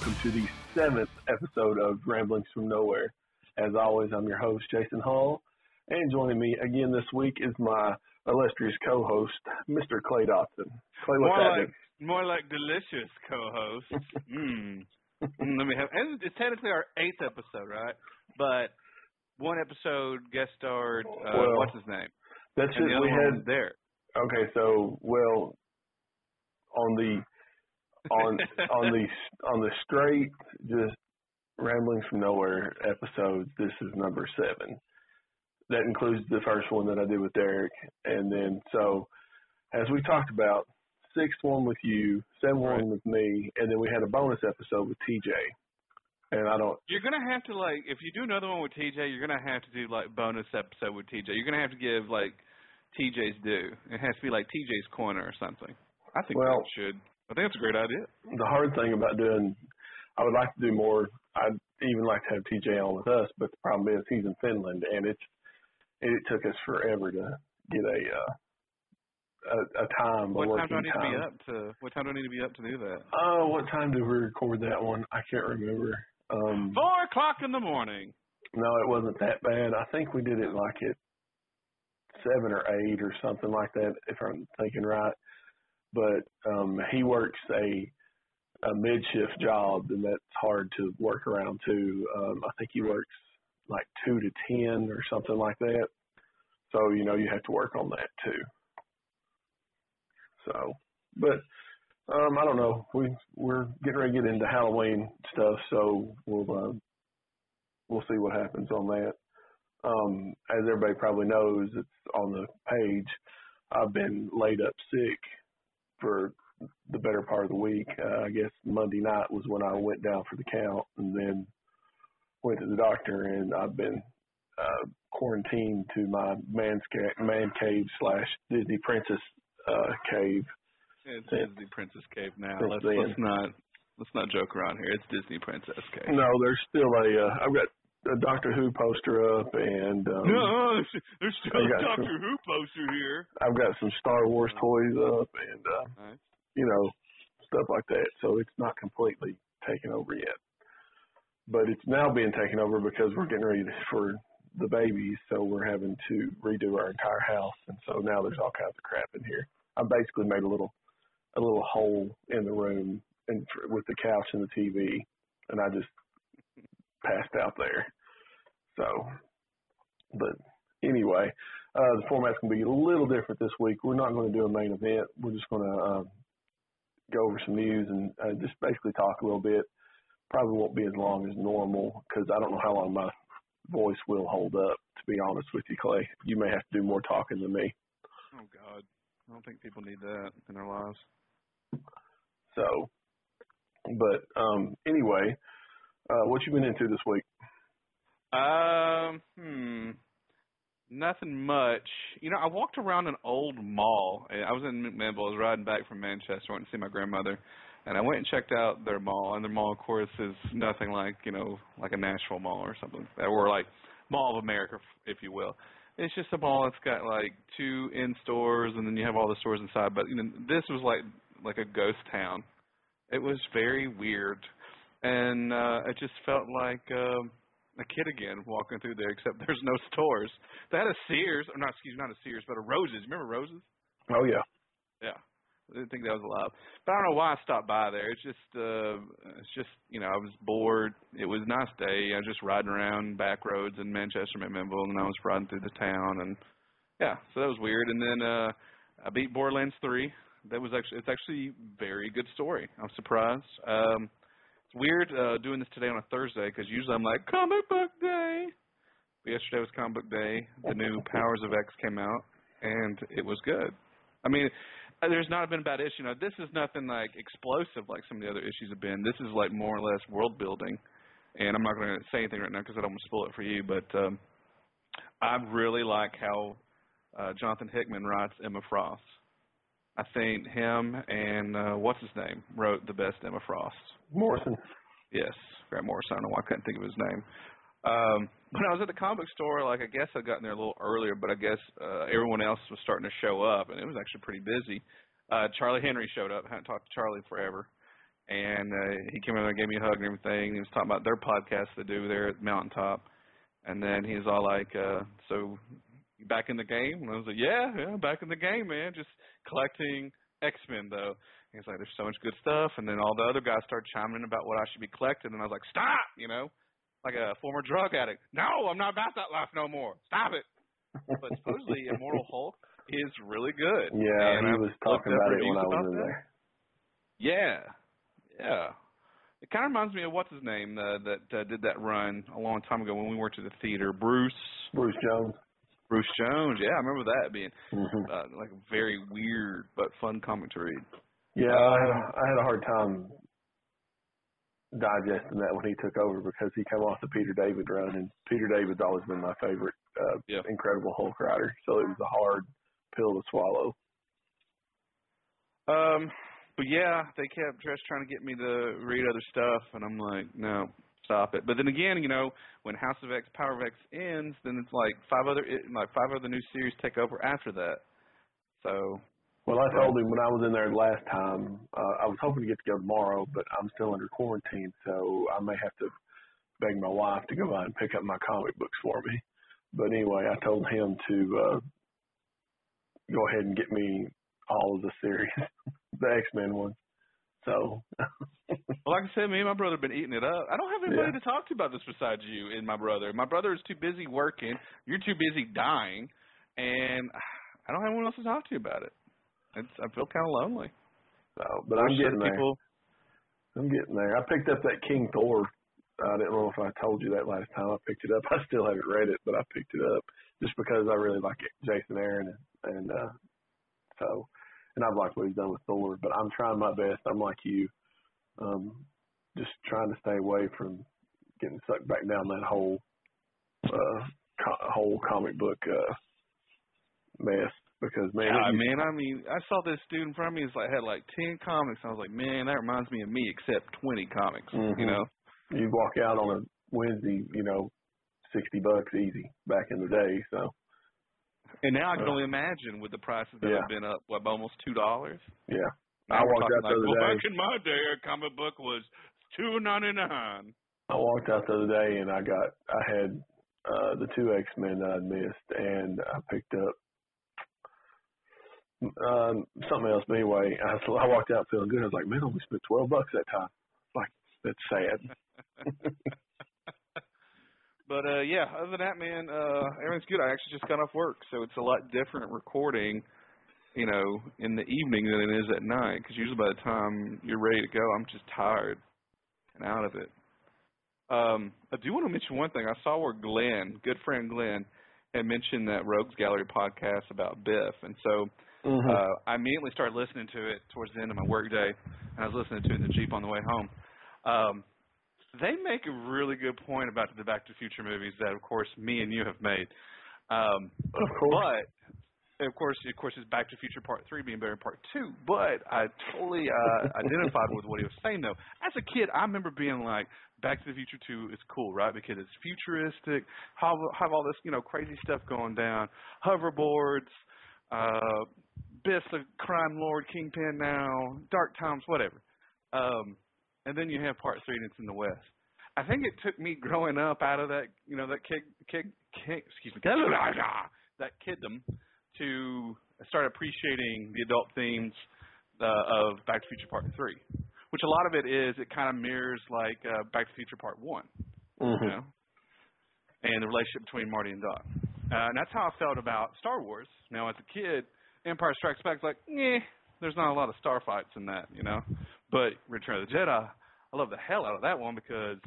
welcome to the seventh episode of Ramblings from Nowhere. As always, I'm your host, Jason Hall, and joining me again this week is my illustrious co-host, Mr. Clay Dotson. Clay, what's more happening? like more like delicious co-host. mm. Mm, Let me have. And it's technically our eighth episode, right? But one episode guest starred. Uh, Well, what's his name? That's And it. We one had there. okay. So, well, on the on on the on the straight just ramblings from nowhere episodes this is number seven that includes the first one that i did with derek and then so as we talked about sixth one with you seventh Right. one with me and then we had a bonus episode with tj and i don't You're gonna have to like if you do another one with TJ, you're gonna have to do like bonus episode with TJ. You're gonna have to give like TJ's due. It has to be like TJ's corner or something. I think Well- should. I think that's a great idea. the hard thing about doing I would like to do more I'd even like to have TJ on with us, but the problem is he's in Finland and it's it took us forever to get a uh a, a time, What time do I need to be up to? What time do I need to be up to do that? Oh, what time did we record that one? I can't remember. Um Four o'clock in the morning. no, it wasn't that bad. I think we did it like at seven or eight or something like that, if I'm thinking right. But um he works a a mid shift job and that's hard to work around too. Um I think he works like two to ten or something like that. So, you know, you have to work on that too. So but um I don't know. We we're getting ready to get into Halloween stuff, so we'll uh we'll see what happens on that. Um, as everybody probably knows, it's on the page. I've been laid up sick for the better part of the week. Uh, I guess Monday night was when I went down for the count, and then went to the doctor, and I've been uh, quarantined to my man's sca- man cave slash Disney princess uh, cave. It's Yeah. Disney Princess Cave now. Let's let's not let's not joke around here. It's Disney Princess Cave. No, there's still a. Uh, I've got a Doctor Who poster up, and um, No, there's, there's still a Doctor some- Who poster here. I've got some Star Wars toys up, and uh, you know, stuff like that. So it's not completely taken over yet. But it's now being taken over because we're getting ready for the babies, so we're having to redo our entire house, and so now there's all kinds of crap in here. I basically made a little a little hole in the room and with the couch and the TV, and I just passed out there. So, but anyway, uh, the format's going to be a little different this week. We're not going to do a main event. We're just going to um, go over some news and uh, just basically talk a little bit. Probably won't be as long as normal because I don't know how long my voice will hold up. To be honest with you, Clay, you may have to do more talking than me. Oh God, I don't think people need that in their lives. So, but um, anyway, uh, what you been into this week? Um, hmm, nothing much. You know, I walked around an old mall. I was in McMinnville. I was riding back from Manchester, went to see my grandmother, and I went and checked out their mall. And their mall, of course, is nothing like you know, like a Nashville mall or something, or like Mall of America, if you will. It's just a mall that's got like two in stores, and then you have all the stores inside. But you know, this was like like a ghost town. It was very weird, and uh, it just felt like. Um, a kid again walking through there, except there's no stores. They had a Sears, or not, excuse me, not a Sears, but a Roses. Remember Roses? Oh yeah, Yeah. I didn't think that was allowed. But I don't know why I stopped by there. It's just, uh, it's just, you know, I was bored. It was a nice day. I was just riding around back roads in Manchester, McMinnville, and I was riding through the town, and yeah, so that was weird. And then uh, I beat Borderlands 3. That was actually, it's actually a very good story. I'm surprised. Um, it's weird uh, doing this today on a Thursday because usually I'm like comic book day. But yesterday was comic book day. The new Powers of X came out, and it was good. I mean, uh, there's not been a bad issue. Now, this is nothing like explosive like some of the other issues have been. This is like more or less world building, and I'm not going to say anything right now because I don't want to spoil it for you. But um, I really like how uh, Jonathan Hickman writes Emma Frost. I think him and uh, what's his name wrote the best Emma Frost. Morrison. Yes, Grant Morrison. I don't know why I couldn't think of his name. Um, when I was at the comic store, like I guess I'd gotten there a little earlier, but I guess uh, everyone else was starting to show up, and it was actually pretty busy. Uh, Charlie Henry showed up. I hadn't talked to Charlie forever, and uh, he came over and gave me a hug and everything. He was talking about their podcast they do there at Mountaintop, and then he was all like, uh, "So, back in the game?" And I was like, "Yeah, yeah, back in the game, man. Just collecting X Men though." He's like, "There's so much good stuff," and then all the other guys started chiming in about what I should be collecting, and I was like, "Stop!" You know, like a former drug addict. No, I'm not about that life no more. Stop it. but supposedly, Immortal Hulk is really good. Yeah, and he I've was talking about it when I was in that. there. Yeah, yeah. It kind of reminds me of what's his name uh, that uh, did that run a long time ago when we worked at the theater. Bruce Bruce Jones. Bruce Jones. Yeah, I remember that being hmm uh, like a very weird but fun comic to read. Yeah, I had, a, I had a hard time digesting that when he took over because he came off the Peter David run, and Peter David's always been my favorite uh, Yeah. Incredible Hulk writer. So it was a hard pill to swallow. Um, but yeah, they kept just trying to get me to read other stuff, and I'm like, no, stop it. But then again, you know, when House of X, Power of X ends, then it's like five other it, like five other new series take over after that. So Well, I told him when I was in there last time, uh, I was hoping to get to go tomorrow, but I'm still under quarantine, so I may have to beg my wife to go out and pick up my comic books for me. But anyway, I told him to uh, go ahead and get me all of the series, the X Men ones. So, Well, like I said, me and my brother have been eating it up. I don't have anybody Yeah. to talk to about this besides you and my brother. My brother is too busy working. You're too busy dying, and I don't have anyone else to talk to about it. It's I feel kind of lonely. so, but I'm getting there. people. I'm getting there. I picked up that King Thor. I didn't know if I told you that last time. I picked it up. I still haven't read it, but I picked it up just because I really like it, Jason Aaron, and, and uh, so, and I've liked what he's done with Thor. But I'm trying my best. I'm like you, um, just trying to stay away from getting sucked back down that whole uh, co- whole comic book uh, mess. Because man, Yeah, man. I mean, I saw this dude in front of me. He's like had like ten comics. I was like, man, that reminds me of me, except twenty comics. Mhm. You know. you walk out on a Wednesday, you know, sixty bucks easy back in the day. So And now I can Uh, only imagine with the prices that yeah. have been up, what, by almost two dollars. yeah, Now I walked out the like, other well, day. back in my day, a comic book was two ninety nine. I walked out the other day and I got I had uh the two X Men that I'd missed and I picked up um something else. But anyway, I I walked out feeling good. I was like, man, I only spent twelve bucks that time. Like that's sad. But uh yeah, other than that, man, uh everything's good. I actually just got off work, so it's a lot different recording, you know, in the evening than it is at night. Because usually by the time you're ready to go, I'm just tired and out of it. Um, I do want to mention one thing. I saw where Glenn, good friend Glenn, had mentioned that Rogues Gallery podcast about Biff, and so Mm-hmm. uh, I immediately started listening to it towards the end of my workday, and I was listening to it in the Jeep on the way home. Um, they make a really good point about the Back to the Future movies that, of course, me and you have made. Um, of course. but of course, of course, it's Back to the Future Part Three being better than Part Two. But I totally uh, identified with what he was saying, though. As a kid, I remember being like, Back to the Future Two is cool, right? Because it's futuristic, have have all this, you know, crazy stuff going down, hoverboards, uh, Biff's a crime lord, kingpin now, dark times, whatever. Um, and then you have Part Three, and it's in the West. I think it took me growing up out of that, you know, that kid, kid, kid excuse me, that kiddom to start appreciating the adult themes uh, of Back to the Future Part Three, which a lot of it is it kind of mirrors like uh, Back to the Future Part One, Mm-hmm. you know, and the relationship between Marty and Doc. Uh, and that's how I felt about Star Wars. Now, as a kid, Empire Strikes Back is like, eh, there's not a lot of star fights in that, you know. But Return of the Jedi, I love the hell out of that one because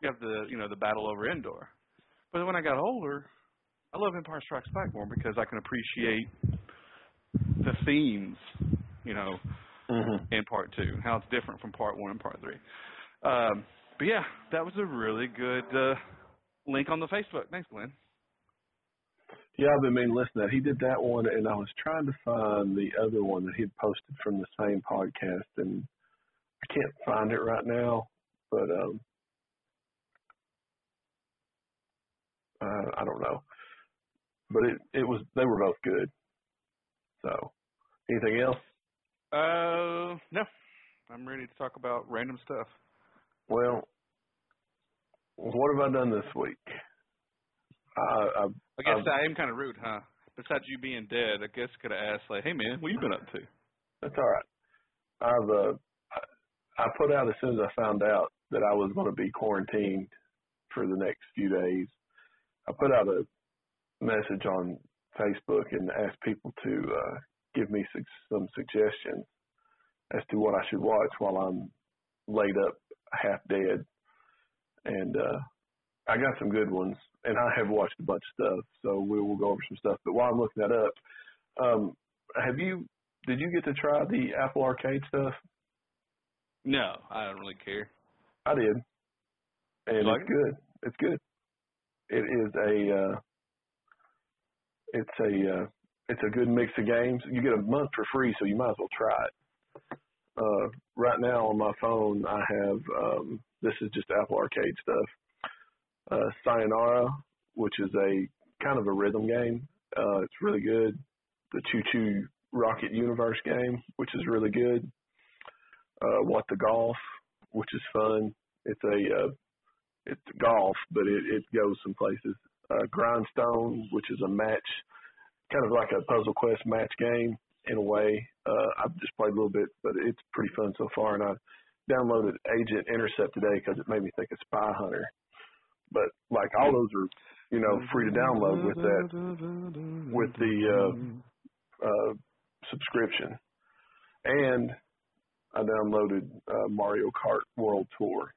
you have the, you know, the battle over Endor. But when I got older, I love Empire Strikes Back more because I can appreciate the themes, you know, Mm-hmm. in part two, how it's different from part one and part three. Um, but yeah, that was a really good uh, link on the Facebook. Thanks, Glenn. Yeah, I've been meaning to listen to that. He did that one, and I was trying to find the other one that he'd posted from the same podcast, and I can't find it right now. But um, uh, I don't know. But it it was they were both good. So, anything else? Uh, no, I'm ready to talk about random stuff. Well, what have I done this week? I, I, I guess I, I am kind of rude, huh? Besides you being dead, I guess I could have asked like, "Hey man, what you been up to?" that's all right. I've uh, I, put out as soon as I found out that I was going to be quarantined for the next few days. I put out a message on Facebook and asked people to uh, give me su- some suggestions as to what I should watch while I'm laid up half dead. And uh, I got some good ones, and I have watched a bunch of stuff, so we will go over some stuff. But while I'm looking that up, um, have you? Did you get to try the Apple Arcade stuff? No, I don't really care. I did, and like it's good. It's good. It is a. Uh, it's a. Uh, it's a good mix of games. You get a month for free, so you might as well try it. Uh, right now on my phone, I have. Um, this is just Apple Arcade stuff. Uh, Sayonara, which is a kind of a rhythm game. Uh, it's really good. The Choo Choo Rocket Universe game, which is really good. Uh, What the Golf, which is fun. It's a uh, it's golf, but it, it goes some places. Uh, Grindstone, which is a match, kind of like a Puzzle Quest match game in a way. Uh, I've just played a little bit, but it's pretty fun so far. And I downloaded Agent Intercept today because it made me think of Spy Hunter. But like all those are, you know, free to download with that with the uh, uh, subscription. And I downloaded uh, Mario Kart World Tour.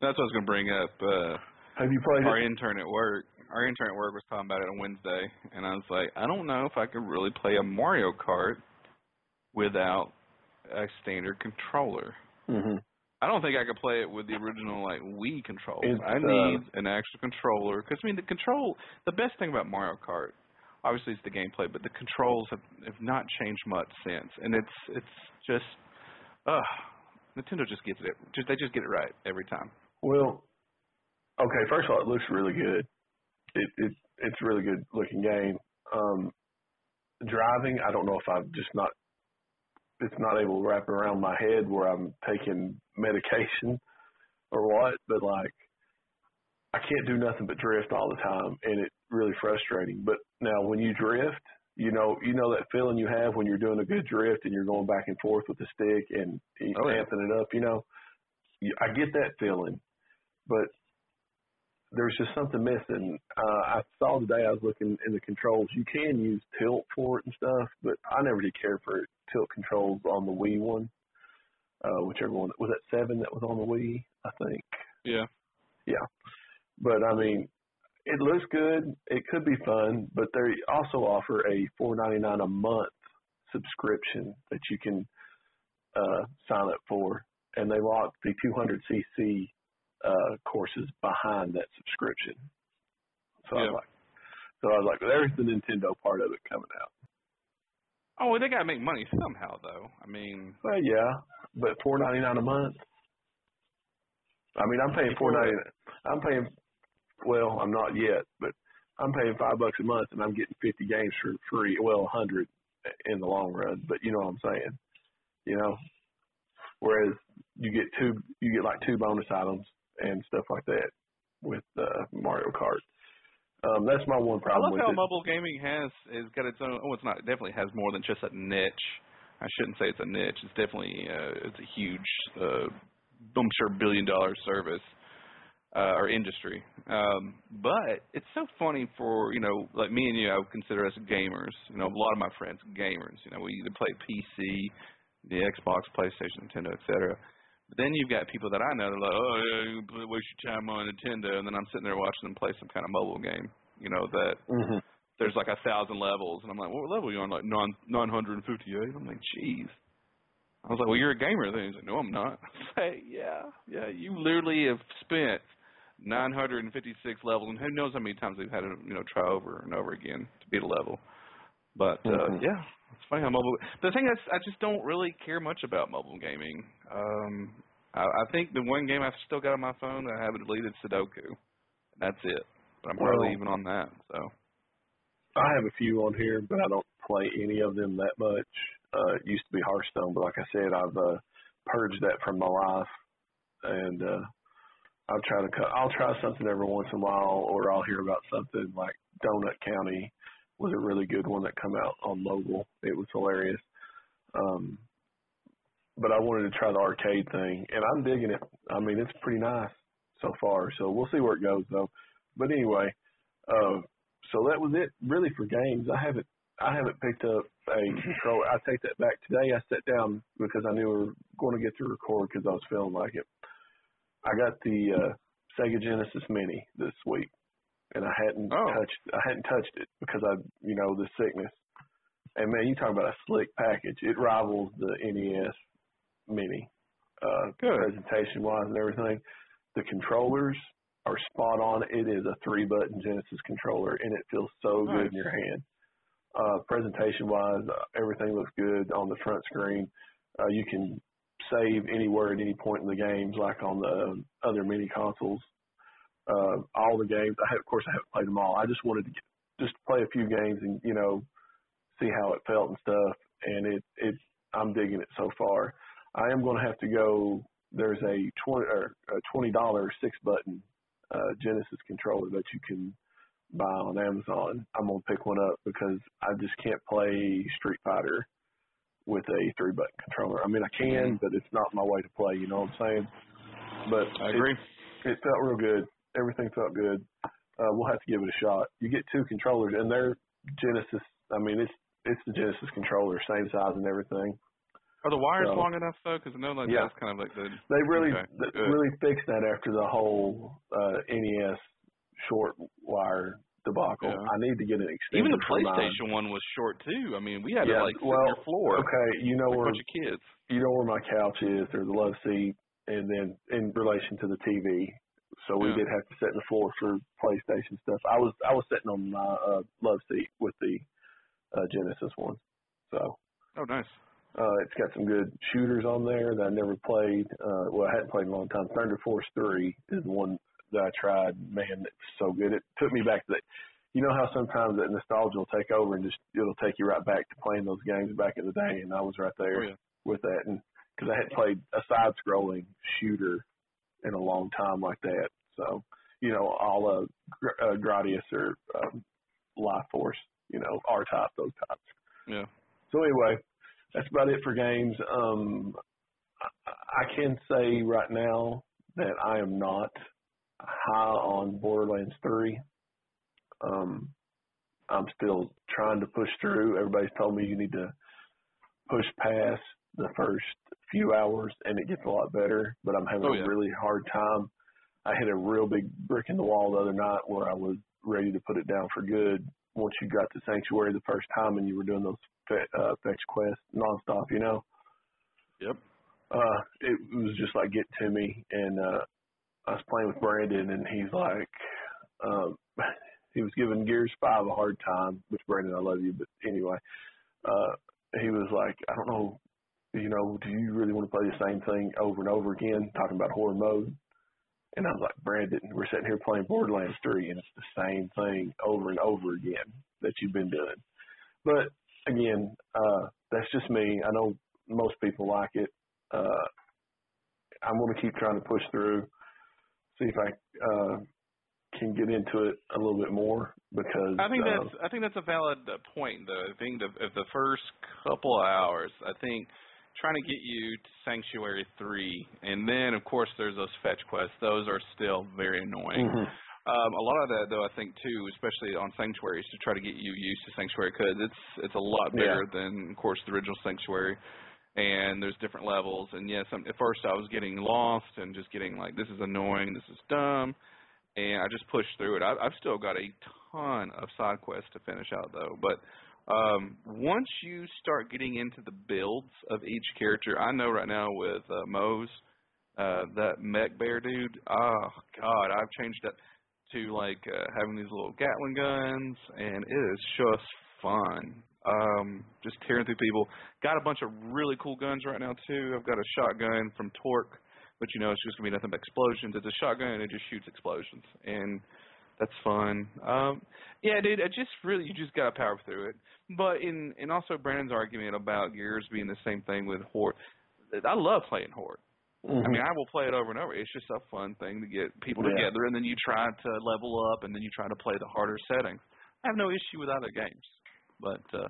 That's what I was gonna bring up. Uh, Have you played our it? intern at work, our intern at work was talking about it on Wednesday, and I was like, I don't know if I could really play a Mario Kart without a standard controller. hmm I don't think I could play it with the original like Wii controller. It's, I uh, need an actual controller because I mean the control. The best thing about Mario Kart, obviously, is the gameplay, but the controls have have not changed much since, and it's it's just, uh Nintendo just gets it. Just they just get it right every time. Well, okay. First of all, it looks really good. It it it's a really good looking game. Um, driving, I don't know if I've just not. It's not able to wrap around my head where I'm taking medication or what, but like I can't do nothing but drift all the time, and it's really frustrating. But now, when you drift, you know, you know that feeling you have when you're doing a good drift and you're going back and forth with the stick and Oh, yeah. amping it up. You know, I get that feeling, but there's just something missing. Uh, I saw today I was looking in the controls. You can use tilt for it and stuff, but I never did care for tilt controls on the Wii one. Uh, whichever one was that seven that was on the Wii, I think. Yeah. Yeah. But I mean, it looks good. It could be fun, but they also offer a four ninety nine a month subscription that you can uh, sign up for, and they lock the two hundred cc uh, courses behind that subscription. So I was like, so I was like, there's the Nintendo part of it coming out. Oh, well, they gotta make money somehow, though. I mean, Well, yeah, but four ninety nine a month. I mean, I'm paying four ninety. I'm paying. Well, I'm not yet, but I'm paying five bucks a month, and I'm getting fifty games for free. Well, a hundred in the long run, but you know what I'm saying. You know, whereas you get two, you get like two bonus items and stuff like that with uh, Mario Kart. Um, that's my one problem. I love with how it. mobile gaming has has got its own. Oh, it's not. It definitely has more than just a niche. I shouldn't say it's a niche. It's definitely uh, it's a huge, uh, I'm sure, billion dollar service uh, or industry. Um, but it's so funny for you know, like me and you. I would consider us gamers. You know, a lot of my friends gamers. You know, we either play PC, the Xbox, PlayStation, Nintendo, etc. But then you've got people that I know that are like, oh yeah, you waste your time on Nintendo, and then I'm sitting there watching them play some kind of mobile game. You know that hmm there's like a thousand levels, and I'm like, what level are you on? Like nine nine hundred and fifty eight. I'm like, jeez. I was like, well, you're a gamer then. He's like, no, I'm not. I like, yeah, yeah. You literally have spent 956 levels, and who knows how many times they've had to, you know, try over and over again to beat a level. But uh, Mhm. yeah, it's funny how mobile. The thing is, I just don't really care much about mobile gaming. Um, I, I think the one game I've still got on my phone that I haven't deleted is Sudoku. That's it. But I'm hardly Well- even on that. So. I have a few on here, but I don't play any of them that much. Uh, it used to be Hearthstone, but like I said, I've uh, purge that from my life, and uh, I'll try to cut. I'll try something every once in a while, or I'll hear about something like Donut County was a really good one that come out on mobile. It was hilarious. Um, but I wanted to try the arcade thing, and I'm digging it. I mean, it's pretty nice so far. So we'll see where it goes, though. But anyway, uh, so that was it really for games. I haven't I haven't picked up a controller. I take that back. Today I sat down because I knew we were going to get to record because I was feeling like it. I got the uh, Sega Genesis Mini this week, and I hadn't Oh. touched I hadn't touched it because I you know the sickness. And man, you talk about a slick package. It rivals the NES Mini, uh, Good. presentation wise and everything. The controllers are spot on. It is a three button Genesis controller, and it feels so Nice. good in your hand. Uh, presentation wise, uh, everything looks good on the front screen. Uh, you can save anywhere at any point in the games, like on the other mini consoles. Uh, all the games, I have, of course, I haven't played them all. I just wanted to get, just play a few games and you know see how it felt and stuff. And it it I'm digging it so far. I am going to have to go. There's a twenty or a twenty dollar six button uh, Genesis controller that you can buy on Amazon. I'm gonna pick one up because I just can't play Street Fighter with a three button controller. I mean, I can, but it's not my way to play. You know what I'm saying? But I agree. it felt real good. Everything felt good. Uh, we'll have to give it a shot. You get two controllers, and they're Genesis. I mean, it's it's the Genesis controller, same size and everything. Are the wires So- long enough though? Because I know like Yeah. that's kind of like the They really Okay, really fixed that after the whole uh, NES short wire debacle. Yeah. I need to get an extension. even the. PlayStation one was short too. I mean, we had Yeah, to like sit well, on your floor Okay, you know like a where bunch of kids. you know where my couch is. There's a love seat, and then in relation to the TV. So we Yeah. did have to sit on the floor for PlayStation stuff. I was I was sitting on my uh, love seat with the uh, Genesis one. So Oh, nice. uh, it's got some good shooters on there that I never played. Uh, well, I hadn't played in a long time. Thunder Force Three is the one that I tried. Man, it's so good. It took me back to that. You know how sometimes that nostalgia will take over and just it'll take you right back to playing those games back in the day, and I was right there Oh, yeah. with that, and because I hadn't played a side-scrolling shooter in a long time like that. So, you know, all Gr- uh Gradius or um, Life Force, you know, R type, those types. Yeah. So anyway, that's about it for games. Um, I, I can say right now that I am not high on Borderlands 3. Um, I'm still trying to push through. Everybody's told me you need to push past the first few hours and it gets a lot better, but I'm having Oh, yeah. a really hard time. I hit a real big brick in the wall the other night where I was ready to put it down for good once you got to Sanctuary the first time and you were doing those fe- uh, fetch quests nonstop, you know. Yep. Uh, it was just like get to me, and uh, I was playing with Brandon, and he's like, um, he was giving Gears Five a hard time. Which Brandon, I love you, but anyway, uh, he was like, I don't know, you know, do you really want to play the same thing over and over again? Talking about Horde mode. And I was like, Brandon, we're sitting here playing Borderlands 3, and it's the same thing over and over again that you've been doing. But again, uh, that's just me. I know most people like it. Uh, I'm going to keep trying to push through, see if I uh, can get into it a little bit more because I think uh, that's I think that's a valid uh, point though. I think the if the first couple of hours, I think trying to get you to Sanctuary three, and then of course there's those fetch quests. Those are still very annoying. mhm. Um, a lot of that, though, I think too, especially on Sanctuary, is to try to get you used to Sanctuary because it's it's a lot Yeah. bigger than, of course, the original Sanctuary, and there's different levels. And yes, I'm, at first I was getting lost and just getting like, this is annoying, this is dumb, and I just pushed through it. I, I've still got a ton of side quests to finish out though, but um, once you start getting into the builds of each character, I know right now with uh, Moze, uh, that mech bear dude. Oh God, I've changed that to like uh, having these little Gatling guns, and it is just fun. Um, just tearing through people. Got a bunch of really cool guns right now too. I've got a shotgun from Torque, but you know it's just gonna be nothing but explosions. It's a shotgun and it just shoots explosions, and that's fun. Um, yeah, dude, I just really you just gotta power through it. But in and also Brandon's argument about Gears being the same thing with Horde. I love playing Horde. Mm-hmm. I mean, I will play it over and over. It's just a fun thing to get people Yeah. together, and then you try to level up, and then you try to play the harder settings. I have no issue with other games, but uh,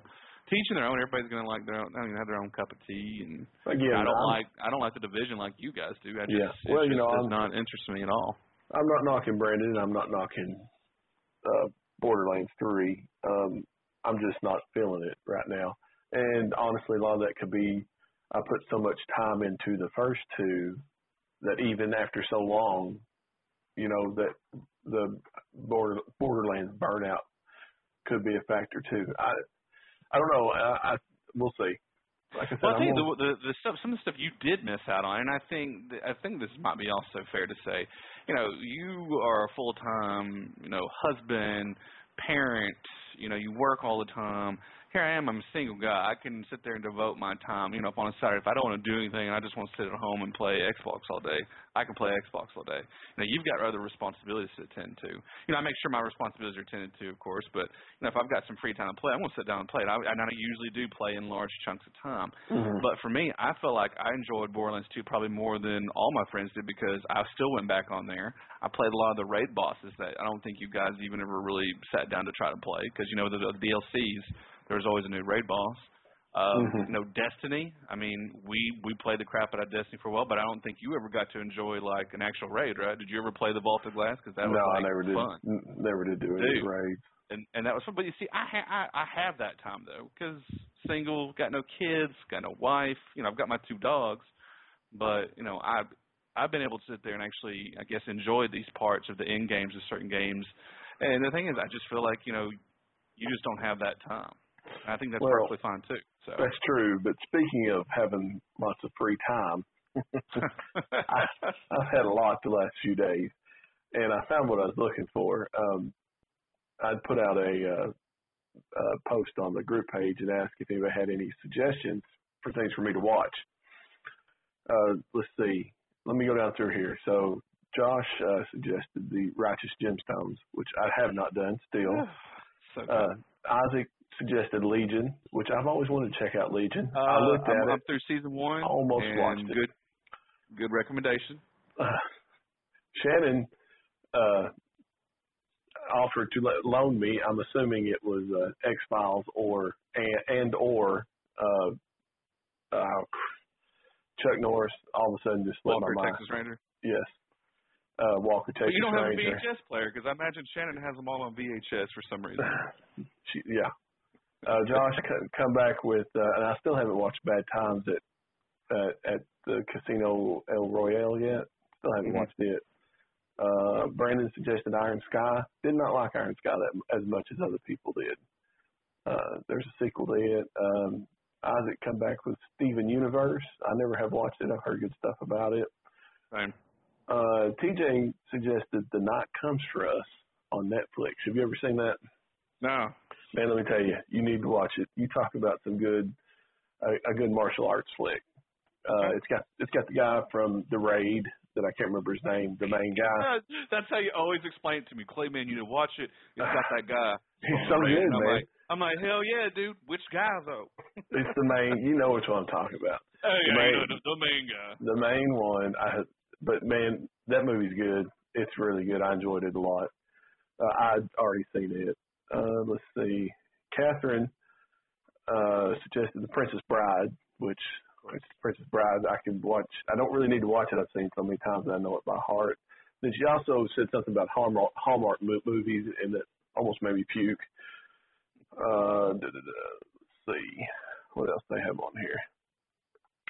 teaching their own. Everybody's gonna like their own. I mean, have their own cup of tea, and Again, I don't I'm, like I don't like the division like you guys do. I just, Yeah. Well, you know, does I'm- not interest me at all. I'm not knocking Brandon. I'm not knocking uh, Borderlands 3. Um, I'm just not feeling it right now. And honestly, a lot of that could be I put so much time into the first two that even after so long, you know, that the border, Borderlands burnout could be a factor too. I I don't know. I, I we'll see. Like I said, Well, I think the, the the stuff, some of the stuff you did miss out on, and I think I think this might be also fair to say. You know, you are a full time, you know, husband, parent. You know, you work all the time. Here I am. I'm a single guy. I can sit there and devote my time. You know, up on a Saturday, if I don't want to do anything and I just want to sit at home and play Xbox all day, I can play Xbox all day. You know, you've got other responsibilities to attend to. You know, I make sure my responsibilities are attended to, of course. But you know, if I've got some free time to play, I'm to sit down and play it. I, and I usually do play in large chunks of time. Mhm. But for me, I feel like I enjoyed Borderlands 2 probably more than all my friends did because I still went back on there. I played a lot of the raid bosses that I don't think you guys even ever really sat down to try to play because you know the, the DLCs there was always a new raid boss. Um, Mhm. You know Destiny. I mean, we we played the crap out of Destiny for a while, but I don't think you ever got to enjoy like an actual raid, right? Did you ever play the Vault of Glass? Because that was like I never did. fun Never did do any raids. and and that was fun. But you see, I ha- I, I have that time though, because single, got no kids, got no wife. You know, I've got my two dogs, but you know, I've I've been able to sit there and actually, I guess, enjoy these parts of the end games of certain games. And the thing is, I just feel like you know, you just don't have that time. And I think that's Well, perfectly fine too. So. That's true. But speaking of having lots of free time, I, I've had a lot the last few days, and I found what I was looking for. Um, I'd put out a, uh, a post on the group page and asked if anybody had any suggestions for things for me to watch. Uh, let's see. Let me go down through here. So Josh uh, suggested the Righteous Gemstones, which I have not done still. So. Uh, Isaac suggested Legion, which I've always wanted to check out Legion. Uh, I looked at I'm it. through season one. Almost watched it. Good, good recommendation. uh, Shannon uh, offered to let, loan me. I'm assuming it was uh, X Files or and, and or uh, uh, Chuck Norris. All of a sudden, just slipped Walker, my mind. Texas Ranger. Yes, uh, Walker But Texas you don't have a VHS player because I imagine Shannon has them all on VHS for some reason. she, yeah. Uh, Josh c- come back with, uh, and I still haven't watched Bad Times at uh, at the Casino El Royale yet. Still haven't Mhm. watched it. Uh, Brandon suggested Iron Sky. Did not like Iron Sky that as much as other people did. Uh, there's a sequel to it. Um, Isaac come back with Steven Universe. I never have watched it. I've heard good stuff about it. Same. Uh, TJ suggested The Night Comes for Us on Netflix. Have you ever seen that? No. Man, let me tell you, you need to watch it. You talk about some good, a, a good martial arts flick. Uh, it's got it's got the guy from The Raid that I can't remember his name, the main guy. That's how you always explain it to me. Clayman, you know, watch it. It's got that guy. He's so good, I'm man. Like, I'm like, hell yeah, dude. Which guy though? It's the main. You know which one I'm talking about. Hey, yeah, main- the, the main guy. The main one. I but man, that movie's good. It's really good. I enjoyed it a lot. Uh, I'd already seen it. Uh, let's see. Catherine uh, suggested The Princess Bride, which The Princess Bride I can watch. I don't really need to watch it. I've seen so many times that I know it by heart. Then she also said something about Hallmark, Hallmark movies, and that almost made me puke. Uh. Let's see what else they have on here.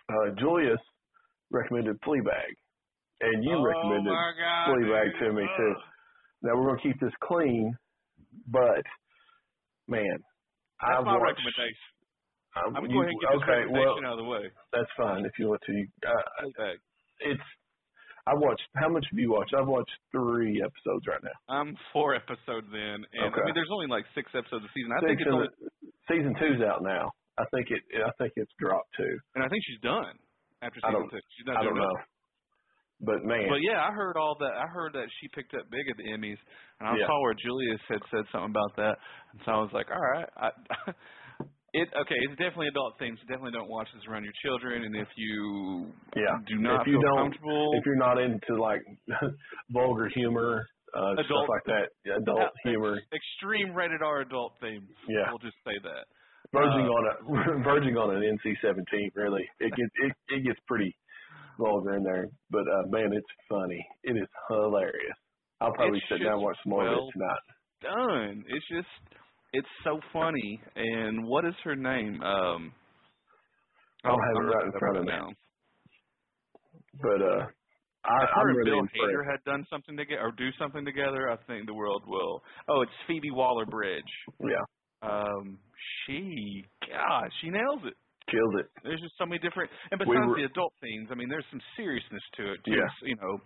Uh, Julius recommended Fleabag, and you oh recommended God, Fleabag dude. to me too. Now we're gonna keep this clean, but man, That's I've my watched. recommendation. um, I'm you- going to get this okay, well, out of the way. that's fine if you want to. Uh, Fleabag. it's. I watched. How much have you watched? I've watched three episodes right now. I'm four episodes in, and I mean, there's only like six episodes a season. I Six think it's only, season two's out now. I think it. I think it's dropped too. and I think she's done after season two. She's not I don't know, nothing. But man, But yeah, I heard all that. I heard that she picked up big at the Emmys, and I Yeah. saw where Julius had said something about that, and so I was like, all right. I, It okay. It's definitely adult themes. Definitely don't watch this around your children. And if you Yeah. do not If you feel don't- comfortable, If you're not into like vulgar humor, uh, stuff Adult- like that, yeah, adult uh, humor, extreme rated R adult themes. Yeah. we'll just say that. verging uh, on a verging on an NC-17. Really, it gets it it gets pretty vulgar in there. But uh, man, it's funny. It is hilarious. I'll probably It's sit down and watch some more of well it tonight. Done. It's just it's so funny. And what is her name? Um, I don't have it right in front of me. now. But uh, I, I'm and really Bill. Hader had done something together or do something together, I think the world will. Oh, it's Phoebe Waller-Bridge. Yeah, Um, she, God, she nails it. Killed it. There's just so many different, and We besides were- the adult themes, I mean, there's some seriousness to it too. Yeah. You know,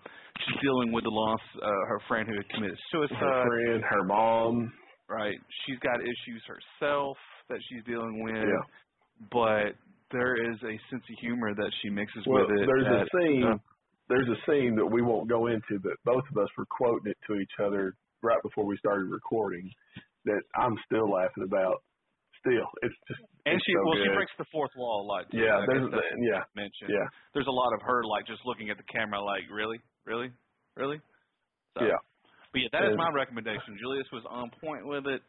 she's dealing with the loss uh, her friend who had committed suicide. Her friend, her mom. Right. She's got issues herself that she's dealing with. Yeah. But there is a sense of humor that she mixes Well, with it. there's a scene. uh, there's a scene that we won't go into, but both of us were quoting it to each other right before we started recording. That I'm still laughing about. Still, it's just and it's she so well, she breaks the fourth wall a lot. Too. Yeah, there's that's yeah, mentioned. yeah, There's a lot of her like just looking at the camera, like really, really, really. So, yeah. But yeah, that is And- my recommendation. Julius was on point with it.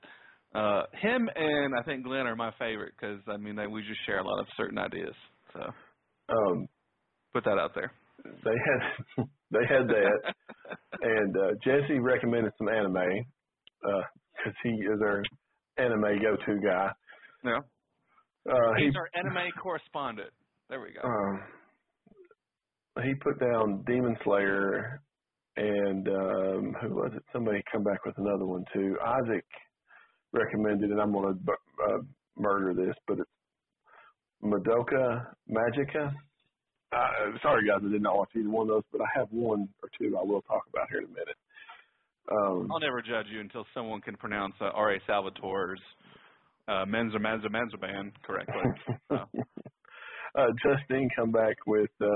Uh, him and I think Glenn are my favorite because I mean they, we just share a lot of certain ideas. So Um, put that out there. they had they had that, and uh, Jesse recommended some anime because he is our anime go-to guy. Yeah. Uh, he He's our anime correspondent. There we go. um, he put down Demon Slayer, and um, who was it? Somebody come back with another one too. Isaac recommended, and I'm going to uh, murder this, but it's Madoka Magica. Uh, sorry, guys, I did not watch either one of those, but I have one or two I will talk about here in a minute. Um, I'll never judge you until someone can pronounce uh, R.A. Salvatore's uh, Menza Menza Menza band correctly. Oh. uh, Justine come back with uh,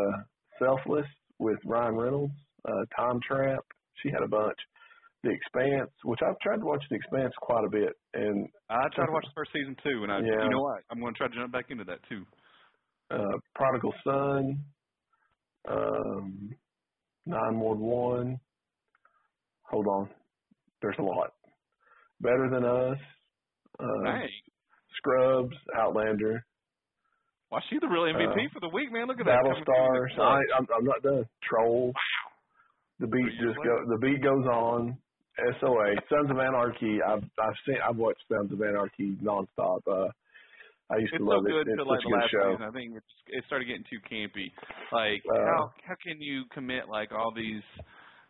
Selfless with Ryan Reynolds, uh, Time Trap. She had a bunch. The Expanse, which I've tried to watch The Expanse quite a bit, and I tried to watch the first season too, and I, Yeah. you know what? I'm going to try to jump back into that too. uh, Prodigal Son, um, 911. Hold on. There's a lot. Better Than Us, uh, Dang, Scrubs, Outlander, why she the real MVP uh, for the week, man? Look at that. Battlestar. I, clutch. I'm, I'm not done. Trolls. The beat just go. The beat goes on. SOA. Sons of Anarchy. I've I've seen. I've watched Sons of Anarchy nonstop. Uh, I used It's to so love good it. It's like such a good last show. season. I think it's, it started getting too campy. Like Uh, how how can you commit like all these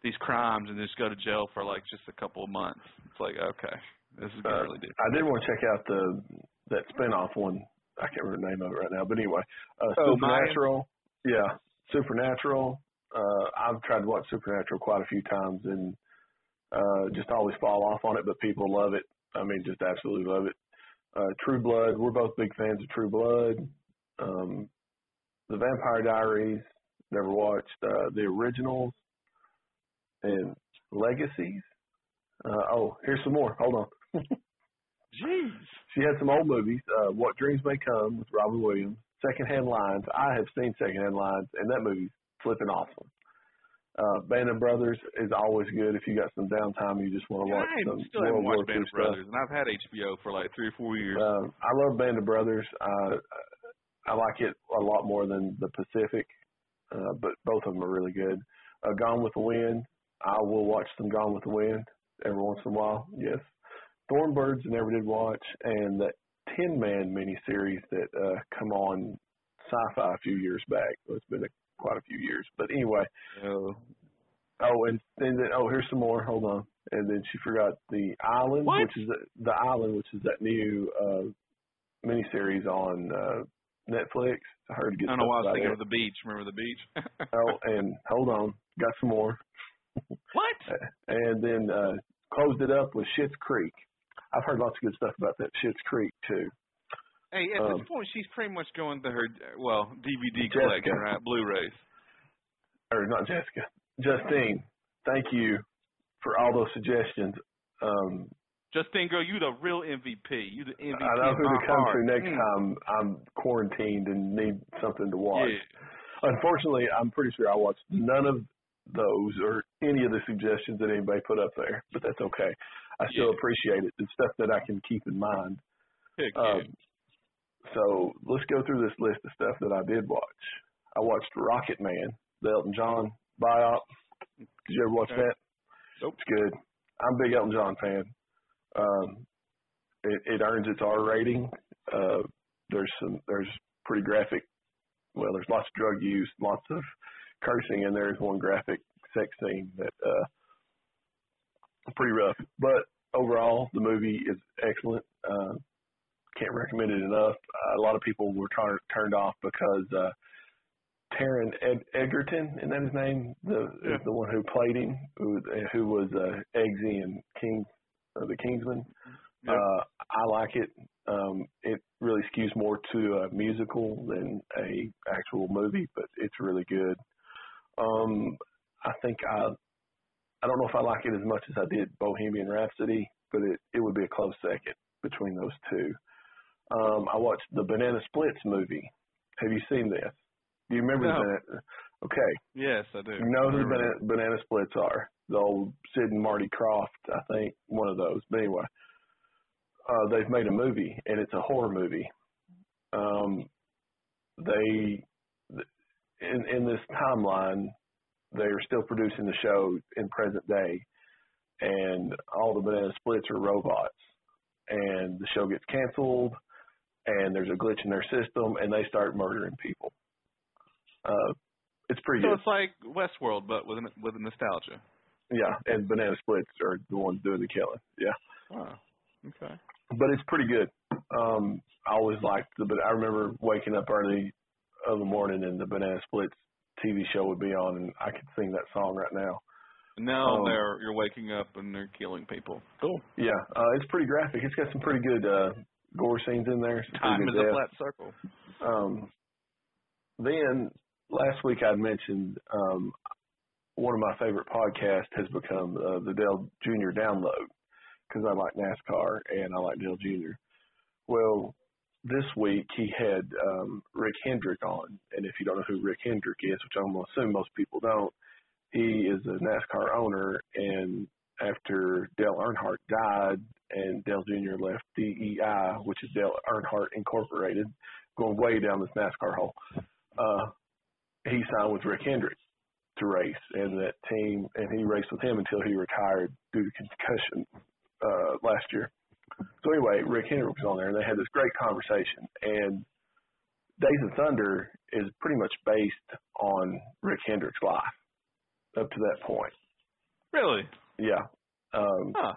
these crimes and just go to jail for like just a couple of months? It's like okay, this is Uh, really different. I did want to check out the that spinoff one. I can't remember the name of it right now, but anyway, uh, Oh, Supernatural. Yeah, Supernatural. Uh, I've tried to watch Supernatural quite a few times and uh, just always fall off on it, but people love it. I mean, just absolutely love it. Uh, True Blood. We're both big fans of True Blood. Um, the Vampire Diaries. Never watched uh, the originals and Legacies. Uh, oh, here's some more. Hold on. Jeez. She had some old movies. Uh, what Dreams May Come with Robin Williams. Secondhand Lions. I have seen Secondhand Lions, and that movie's flipping awesome. Uh, Band of Brothers is always good if you got some downtime. You just want to watch I some still haven't War watched Band of stuff. Brothers, and I've had HBO for like three or four years. Um, I love Band of Brothers. Uh, I like it a lot more than the Pacific, uh, but both of them are really good. Uh, Gone with the Wind. I will watch some Gone with the Wind every once in a while. Yes. Thornbirds I never did watch, and that Tin Man miniseries that uh, come on Sci-Fi a few years back. Well, it's been a, quite a few years, but anyway. So, Oh, and, and then oh, here's some more. Hold on. And then she forgot the Island, What? which is the, the Island, which is that new uh miniseries on uh Netflix. I heard good I don't know why I was thinking it. of the beach. Remember the beach? Oh, and hold on, got some more. What? And then uh closed it up with Schitt's Creek. I've heard lots of good stuff about that Schitt's Creek too. Hey, at Um, this point, she's pretty much going to her well DVD Jessica. collection, right? Blu-rays. Or not Jessica, Justine. Thank you for all those suggestions. Um, Justine, girl, you the real MVP. You the MVP. I know who to come to next Mm. time I'm quarantined and need something to watch. Yeah. Unfortunately, I'm pretty sure I watched none of those or any of the suggestions that anybody put up there, but that's okay. I still Yeah. appreciate it. It's stuff that I can keep in mind. Heck yeah. Um, so let's go through this list of stuff that I did watch. I watched Rocket Man, the Elton John biop. Did you ever watch Okay. that? Nope. It's good. I'm a big Elton John fan. Um, it, it earns its R rating. Uh, there's some, there's pretty graphic. Well, there's lots of drug use, lots of cursing, and there's one graphic sex scene that uh, pretty rough. But overall, the movie is excellent. Uh, can't recommend it enough. Uh, a lot of people were tar- turned off because uh, Taron Ed- Egerton, isn't that his name? The Yeah. the one who played him, who who was uh, Eggsy and King, uh, the Kingsman. Yep. Uh, I like it. Um, it really skews more to a musical than a actual movie, but it's really good. Um, I think I I don't know if I like it as much as I did Bohemian Rhapsody, but it it would be a close second between those two. Um, I watched the Banana Splits movie. Have you seen this? Do you remember No. Banana? Okay, yes, I do. you know who banana, banana Splits are? The old Sid and Marty Krofft, I think, one of those. But anyway, uh, they've made a movie, and it's a horror movie. Um, they in in this timeline, they are still producing the show in present day, and all the banana splits are robots, and the show gets canceled, and there's a glitch in their system, and they start murdering people. Uh, it's pretty So good. it's like Westworld, but with with a nostalgia. Yeah, and banana splits are the ones doing the killing. Yeah, Oh, okay. but it's pretty good. Um, I always liked the, but I remember waking up early of the morning and the banana splits TV show would be on, and I could sing that song right now. Now Um, they're you're waking up and they're killing people. Cool. Yeah, uh, it's pretty graphic. It's got some pretty good uh, gore scenes in there. Time is good a flat circle. Um, then last week I'd mentioned um, one of my favorite podcasts has become uh, the Dale Jr. Download because I like NASCAR and I like Dale Jr. Well, this week he had um, Rick Hendrick on, and if you don't know who Rick Hendrick is, which I'm gonna assume most people don't, he is a NASCAR owner, and after Dale Earnhardt died and Dale Jr. left DEI, which is Dale Earnhardt Incorporated, going way down this NASCAR hole, uh, he signed with Rick Hendrick to race, and that team, and he raced with him until he retired due to concussion uh, last year. So anyway, Rick Hendrick was on there, and they had this great conversation. And Days of Thunder is pretty much based on Rick Hendrick's life up to that point. Really? Yeah, um, Huh.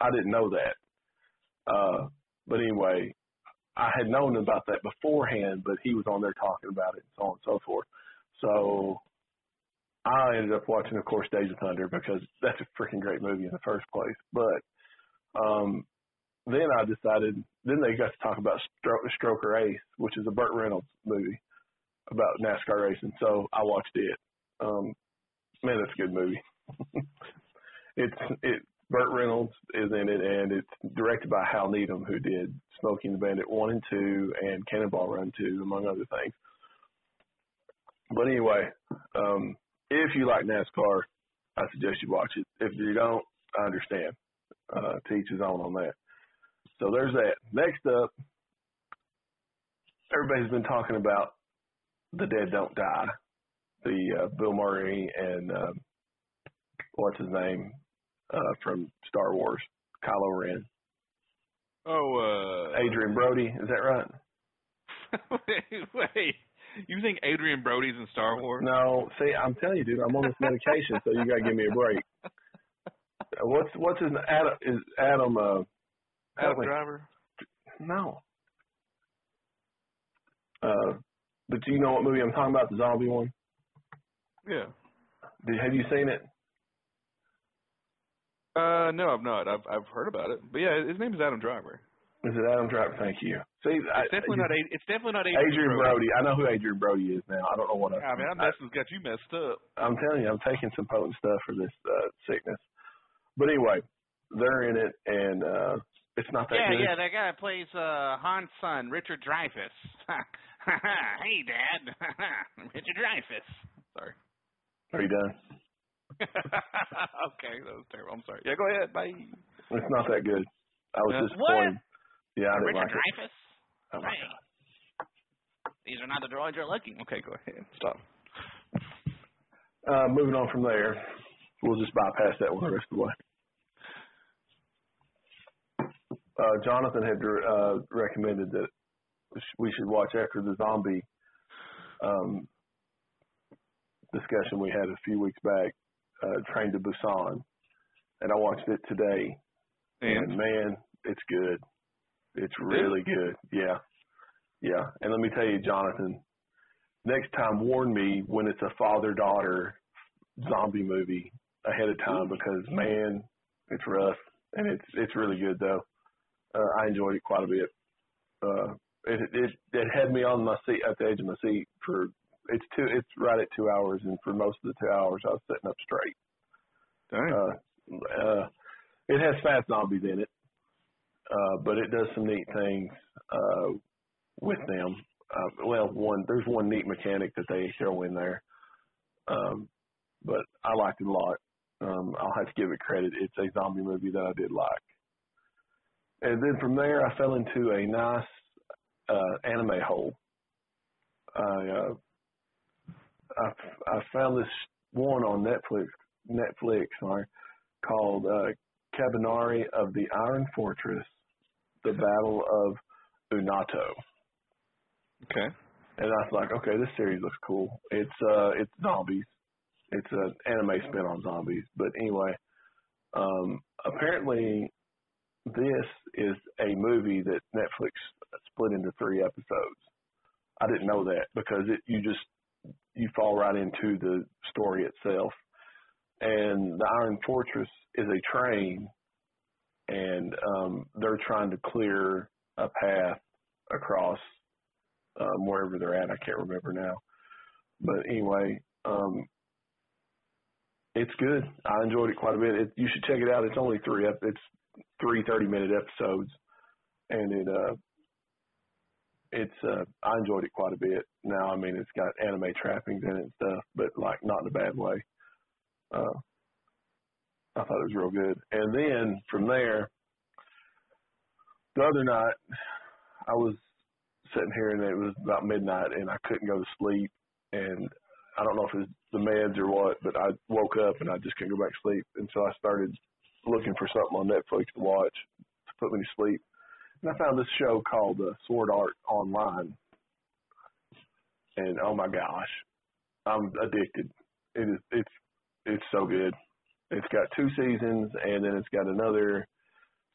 I didn't know that. Uh, but anyway, I had known about that beforehand, but he was on there talking about it and so on and so forth. So I ended up watching, of course, Days of Thunder because that's a freaking great movie in the first place. But um, then I decided, then they got to talk about Stro- Stroker Ace, which is a Burt Reynolds movie about NASCAR racing. So I watched it. Um, man, that's a good movie. it's it. Burt Reynolds is in it, and it's directed by Hal Needham, who did Smokey and the Bandit one and two, and Cannonball Run two, among other things. But anyway, um, if you like NASCAR, I suggest you watch it. If you don't, I understand. Uh, to his own on that. So there's that. Next up, everybody's been talking about The Dead Don't Die, the uh, Bill Murray and uh, what's his name uh, from Star Wars, Kylo Ren, Oh, uh. Adrien Brody. Is that right? wait, wait. You think Adrien Brody's in Star Wars? No, see, I'm telling you, dude, I'm on this medication, so you gotta give me a break. What's what's his Adam? Is Adam? Uh, Adam Adam- Driver? No. Uh, but do you know what movie I'm talking about? The zombie one. Yeah. Did, have you seen it? Uh, no, I've not. I've I've heard about it, but yeah, his name is Adam Driver. Is it Adam Driver? Thank you. See, It's I, definitely not. A- It's definitely not Adrien, Adrien Brody. I know who Adrien Brody is now. I don't know what I, I mean, that mess has got you messed up. I'm telling you, I'm taking some potent stuff for this uh, sickness. But anyway, they're in it, and uh it's not that yeah, good. yeah, that guy plays uh Han's son, Richard Dreyfuss. hey, Dad, Richard Dreyfuss. Sorry. Are you done? okay, that was terrible. I'm sorry. Yeah, go ahead. Bye. It's not that good. I was Uh, disappointed. Yeah, I didn't Richard like it. Oh my Hey. God. These are not the droids you're looking. Okay, go ahead. Stop. Uh, moving on from there, we'll just bypass that one the rest of the way. Uh, Jonathan had uh, recommended that we should watch after the zombie um, discussion we had a few weeks back, uh, Train to Busan, and I watched it today. And And man, it's good. It's really good. Yeah. Yeah. And let me tell you, Jonathan, next time warn me when it's a father daughter zombie movie ahead of time because man, it's rough and it's it's really good though. Uh, I enjoyed it quite a bit. Uh it it it had me on my seat at the edge of my seat for it's two it's right at two hours and for most of the two hours I was sitting up straight. dang. Uh, uh, it has fast zombies in it, uh, but it does some neat things uh, with them. Uh, well, one there's one neat mechanic that they throw in there, um, but I liked it a lot. Um, I'll have to give it credit. It's a zombie movie that I did like. And then from there, I fell into a nice uh, anime hole. I, uh, I I found this one on Netflix. Netflix, sorry, called uh, Kabaneri of the Iron Fortress: The Battle of Unato. okay. And I was like, okay, this series looks cool. It's uh, it's zombies. It's an anime spin on zombies. But anyway, um, apparently this is a movie that Netflix split into three episodes. I didn't know that because it you just you fall right into the story itself. And the Iron Fortress is a train, and um, they're trying to clear a path across um, wherever they're at. I can't remember now. But anyway, um, it's good. I enjoyed it quite a bit. It, you should check it out. It's only three. It's three thirty minute episodes, and it uh, it's uh, I enjoyed it quite a bit. Now, I mean, it's got anime trappings in it and stuff, but like not in a bad way. Uh, I thought it was real good. And then from there, the other night, I was sitting here and it was about midnight and I couldn't go to sleep and I don't know if it's the meds or what, but I woke up and I just couldn't go back to sleep. And so I started looking for something on Netflix to watch to put me to sleep. And I found this show called uh, Sword Art Online. And oh my gosh, I'm addicted. It is it's it's so good. It's got two seasons and then it's got another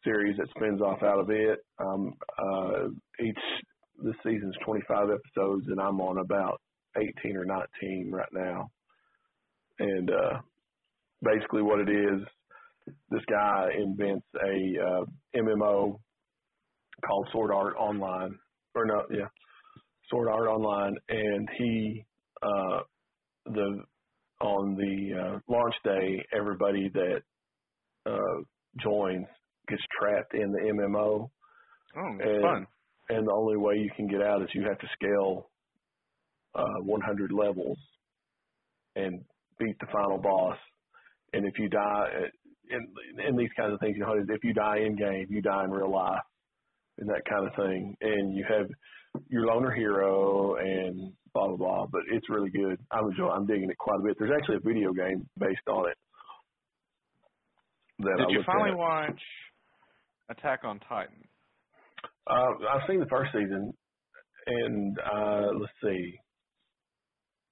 series that spins off out of it. Um uh each this season's 25 episodes and I'm on about 18 or 19 right now. And uh basically what it is, this guy invents a uh MMO called Sword Art Online or no, yeah, Sword Art Online and he uh the on the uh, launch day everybody that uh joins gets trapped in the MMO Oh, And- fun. and the only way you can get out is you have to scale uh, 100 levels and beat the final boss. And if you die, in, in these kinds of things, you know, if you die in game, you die in real life, and that kind of thing. And you have your loner hero and blah blah blah. But it's really good. I'm enjoying. I'm digging it quite a bit. There's actually a video game based on it. Did I you finally at. watch Attack on Titan? Uh, I've seen the first season, and uh, let's see.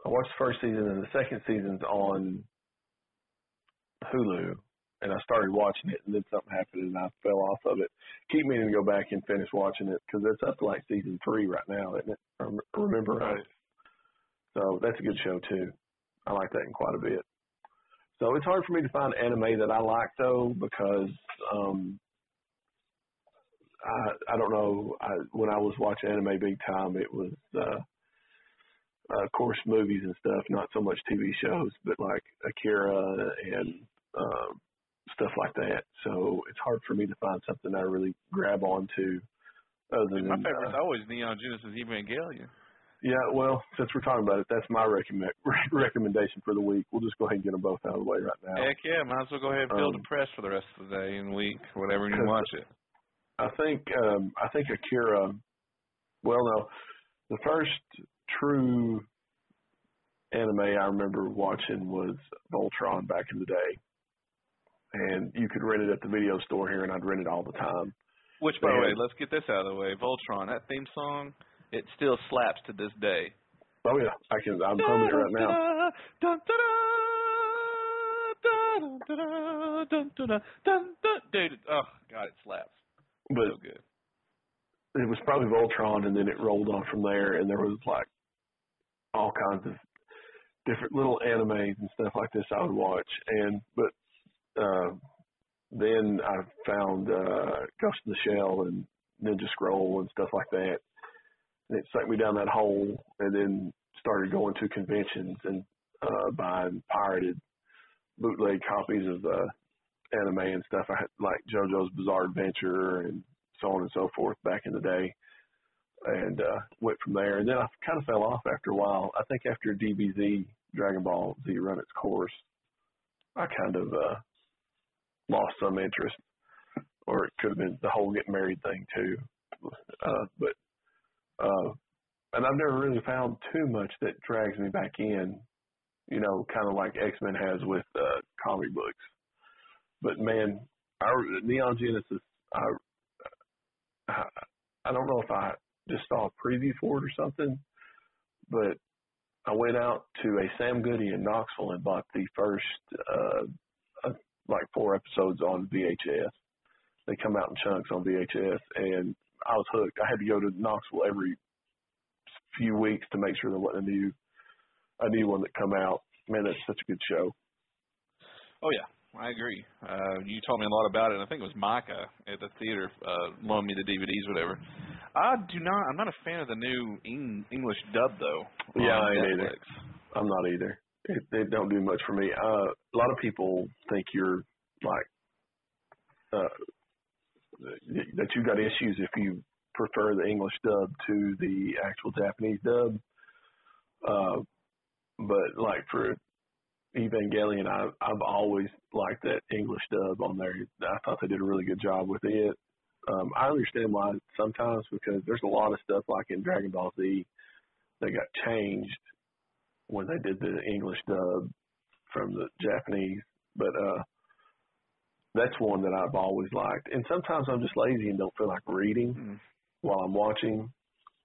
I watched the first season, and the second season's on Hulu, and I started watching it, and then something happened, and I fell off of it. Keep meaning to go back and finish watching it because it's up to like season three right now, isn't it? I remember right. So that's a good show too. I like that in quite a bit. So it's hard for me to find anime that I like though because um I I don't know. I when I was watching anime big time, it was uh, uh, of course movies and stuff, not so much TV shows, but like Akira and um, stuff like that. So it's hard for me to find something I really grab onto. Other My than favorite's uh, always Neon Genesis Evangelion. yeah, well, since we're talking about it, that's my recommend recommendation for the week. We'll just go ahead and get them both out of the way right now. Heck yeah, might as well go ahead and feel Um, depressed for the rest of the day and week, whatever you watch it. I think um I think Akira well no. The first true anime I remember watching was Voltron back in the day and you could rent it at the video store here, and I'd rent it all the time. Which, by the way, let's get this out of the way. Voltron, that theme song, it still slaps to this day. Oh yeah, I can. I'm humming it right now. Dude, oh god, it slaps. But so good. It was probably Voltron, and then it rolled on from there, and there was like all kinds of different little animes and stuff like this I would watch. And but then I found uh Ghost in the Shell and Ninja Scroll and stuff like that. And it sucked me down that hole and then started going to conventions and uh buying pirated bootleg copies of uh anime and stuff. I had like JoJo's Bizarre Adventure and so on and so forth back in the day, and uh, went from there. And then I kind of fell off after a while. I think after DBZ Dragon Ball Z run its course, I kind of uh, lost some interest, or it could have been the whole getting married thing too. Uh, but uh, and I've never really found too much that drags me back in. You know, kind of like X Men has with uh, comic books but man, I, Neon Genesis, I, I, I don't know if I just saw a preview for it or something, but I went out to a Sam Goody in Knoxville and bought the first, uh, like four episodes on VHS. They come out in chunks on VHS, and I was hooked. I had to go to Knoxville every few weeks to make sure there wasn't a new, a new one that come out. Man, that's such a good show. Oh yeah, I agree. Uh, you told me a lot about it. and I think it was Micah at the theater uh, loaned me the DVDs, whatever. I do not. I'm not a fan of the new Eng- English dub though. Yeah, I ain't Netflix. I'm not either. It, it don't do much for me. Uh, a lot of people think you're like uh, that you got issues if you prefer the English dub to the actual Japanese dub. Uh, but like for Evangelion, I, I've always liked that English dub on there. I thought they did a really good job with it. Um, I understand why sometimes because there's a lot of stuff like in Dragon Ball Z that got changed when they did the English dub from the Japanese. But uh that's one that I've always liked. And sometimes I'm just lazy and don't feel like reading Mm. while I'm watching.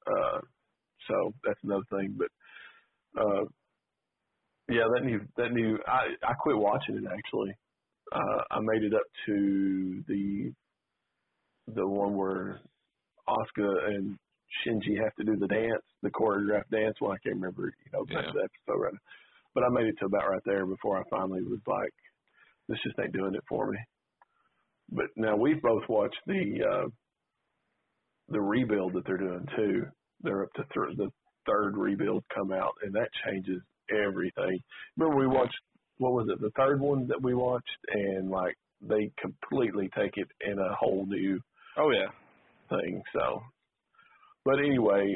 Uh so that's another thing. But uh yeah, that new that new I I quit watching it actually. Uh I made it up to the the one where Asuka and Shinji have to do the dance, the choreographed dance. Well, I can't remember, you know, Yeah. the episode right now. But I made it to about right there before I finally was like, this just ain't doing it for me. But now we've both watched the uh the rebuild that they're doing too. They're up to th- the third rebuild come out, and that changes everything. Remember we watched what was it, the third one that we watched, and like they completely take it in a whole new Oh yeah. thing. So, but anyway,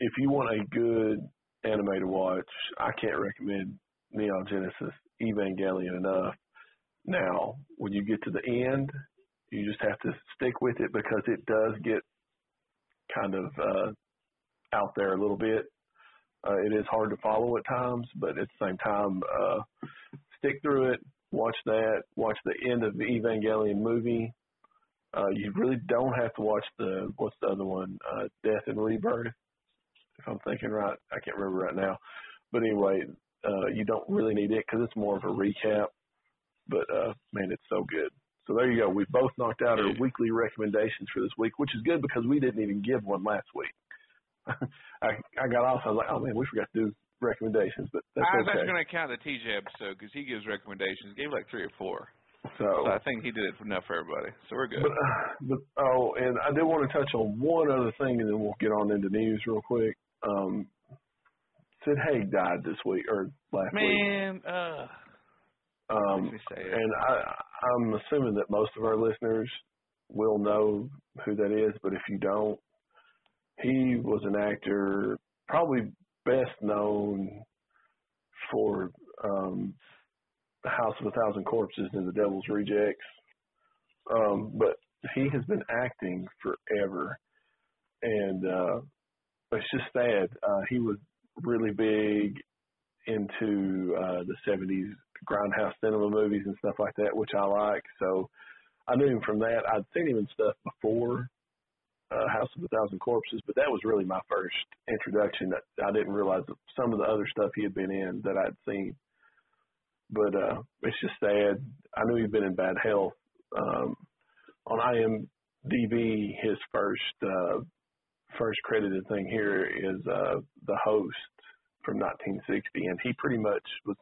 if you want a good anime to watch, I can't recommend Neon Genesis Evangelion enough. Now, when you get to the end, you just have to stick with it because it does get kind of uh, out there a little bit. Uh, it is hard to follow at times, but at the same time, uh, stick through it. Watch that. Watch the end of the Evangelion movie. Uh, you really don't have to watch the what's the other one, uh, Death and Rebirth. If I'm thinking right, I can't remember right now. But anyway, uh, you don't really need it because it's more of a recap. But uh, man, it's so good. So there you go. We both knocked out our weekly recommendations for this week, which is good because we didn't even give one last week. I I got off. I was like, oh man, we forgot to do recommendations, but that's I was okay. actually going to count the TJ episode because he gives recommendations. He gave like three or four. So So I think he did it enough for everybody. So we're good. But, uh, but oh, and I did want to touch on one other thing, and then we'll get on into news real quick. Um, Sid Haig died this week or last week. Man, uh, Um, me say it. and I I'm assuming that most of our listeners will know who that is, but if you don't, he was an actor probably best known for um, The House of a Thousand Corpses and The Devil's Rejects. Um, but he has been acting forever, and uh, it's just sad. Uh, he was really big into uh, the '70s grindhouse cinema movies and stuff like that, which I like. So I knew him from that. I'd seen him in stuff before uh, House of a Thousand Corpses, but that was really my first introduction. That I didn't realize some of the other stuff he had been in that I'd seen. But uh, it's just sad. I knew he'd been in bad health. Um, on IMDb, his first uh, first credited thing here is uh, the host from 1960, and he pretty much was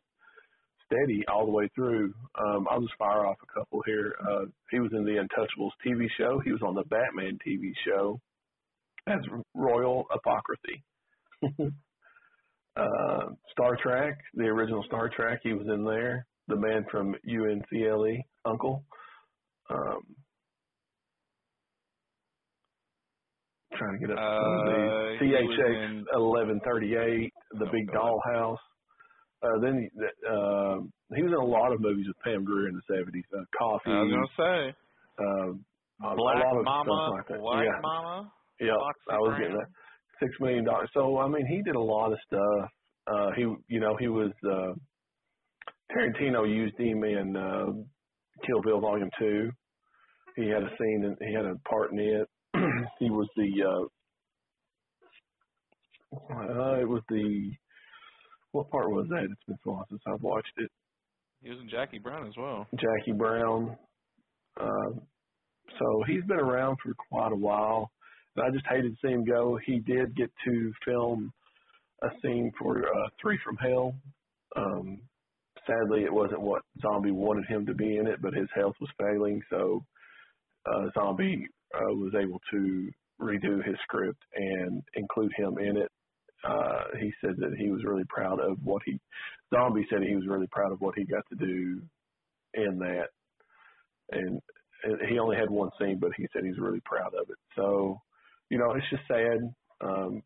steady all the way through. Um, I'll just fire off a couple here. Uh, he was in the Untouchables TV show. He was on the Batman TV show as Royal Apothecary. uh, Star Trek, the original Star Trek, he was in there. The man from UNCLE, Uncle. Um, trying to get up Uh, some he of was these. THX 1138, The Oh, Big God. Dollhouse. Uh, then he- uh, he was in a lot of movies with Pam Grier in the 70s. Uh, Coffy, I was gonna say um, a- Black a lot of Mama, stuff like that. White yeah, Mama. yeah, I was getting that. Six million dollars. So I mean, he did a lot of stuff. Uh, he, you know, he was uh, Tarantino used him in uh, Kill Bill Volume Two. He had a scene and he had a part in it. he was the uh, uh, it was the what part was that? It's been so long since I've watched it. He was in Jackie Brown as well. Jackie Brown. Um, so he's been around for quite a while. And I just hated to see him go. He did get to film a scene for uh, Three from Hell. Um, sadly, it wasn't what Zombie wanted him to be in it, but his health was failing, so uh, Zombie uh, was able to redo his script and include him in it. Uh, he said that he was really proud of what he. Zombie said he was really proud of what he got to do in that, and and he only had one scene, but he said he's really proud of it. So, you know, it's just sad um,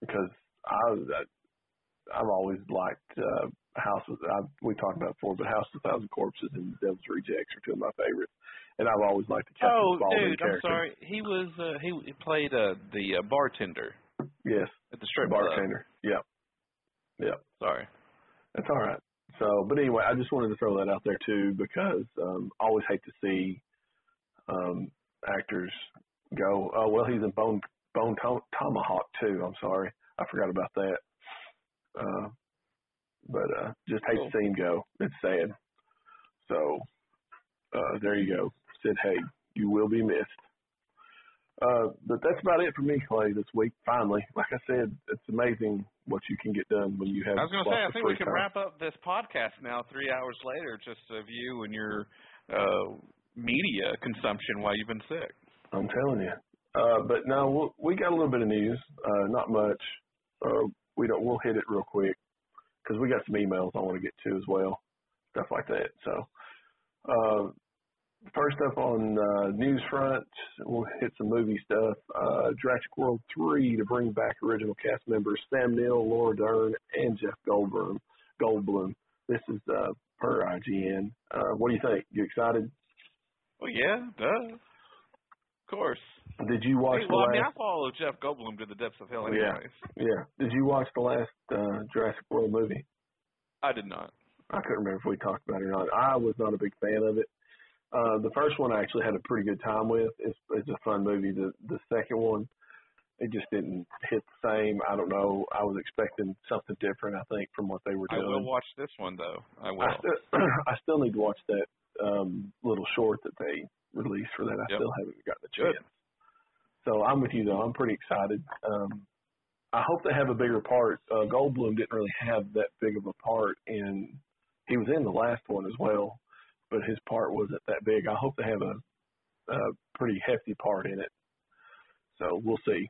because I, I I've always liked uh, House. Of, I, we talked about before, but House of a Thousand Corpses and Devil's Rejects are two of my favorites, and I've always liked the Captain Oh, Spaulding dude, character. I'm sorry. He was uh, he, he played uh, the uh, bartender Yes, at the strip club. bartender. Yeah, yeah. Sorry. That's all right. So, but anyway, I just wanted to throw that out there too because um, I always hate to see um, actors go. Oh well, he's in Bone Bone Tom- Tomahawk too. I'm sorry, I forgot about that. Uh, but uh, just hate Cool. to see him go. It's sad. So uh, there you go. Sid Haig, you will be missed. Uh, but that's about it for me, Clay, this week. Finally, like I said, it's amazing what you can get done when you have. I was going to say, I think we can time. wrap up this podcast now, three hours later, just of you and your uh, media consumption while you've been sick. I'm telling you. Uh, but no, we'll, we got a little bit of news. Uh, not much. Uh, we don't. We'll hit it real quick because we got some emails I want to get to as well, stuff like that. So, uh, first up on uh, news front, we'll hit some movie stuff. Uh, Jurassic World three to bring back original cast members Sam Neill, Laura Dern, and Jeff Goldblum. Goldblum. This is uh, per IGN. Uh, what do you think? You excited? Well, yeah, duh. Of course. Did you watch Hey, the well, last? I mean, I follow Jeff Goldblum to the depths of hell, Yeah. anyways. Yeah. Did you watch the last uh, Jurassic World movie? I did not. I couldn't remember if we talked about it or not. I was not a big fan of it. Uh, the first one I actually had a pretty good time with. It's, it's a fun movie. The the second one, it just didn't hit the same. I don't know. I was expecting something different. I think from what they were doing. I will watch this one though. I will. I still, I still need to watch that um, little short that they released for that. I Yep. still haven't gotten a Good. chance. So I'm with you though. I'm pretty excited. Um, I hope they have a bigger part. Uh, Goldblum didn't really have that big of a part in. He was in the last one as well, but his part wasn't that big. I hope they have a, a pretty hefty part in it. So we'll see.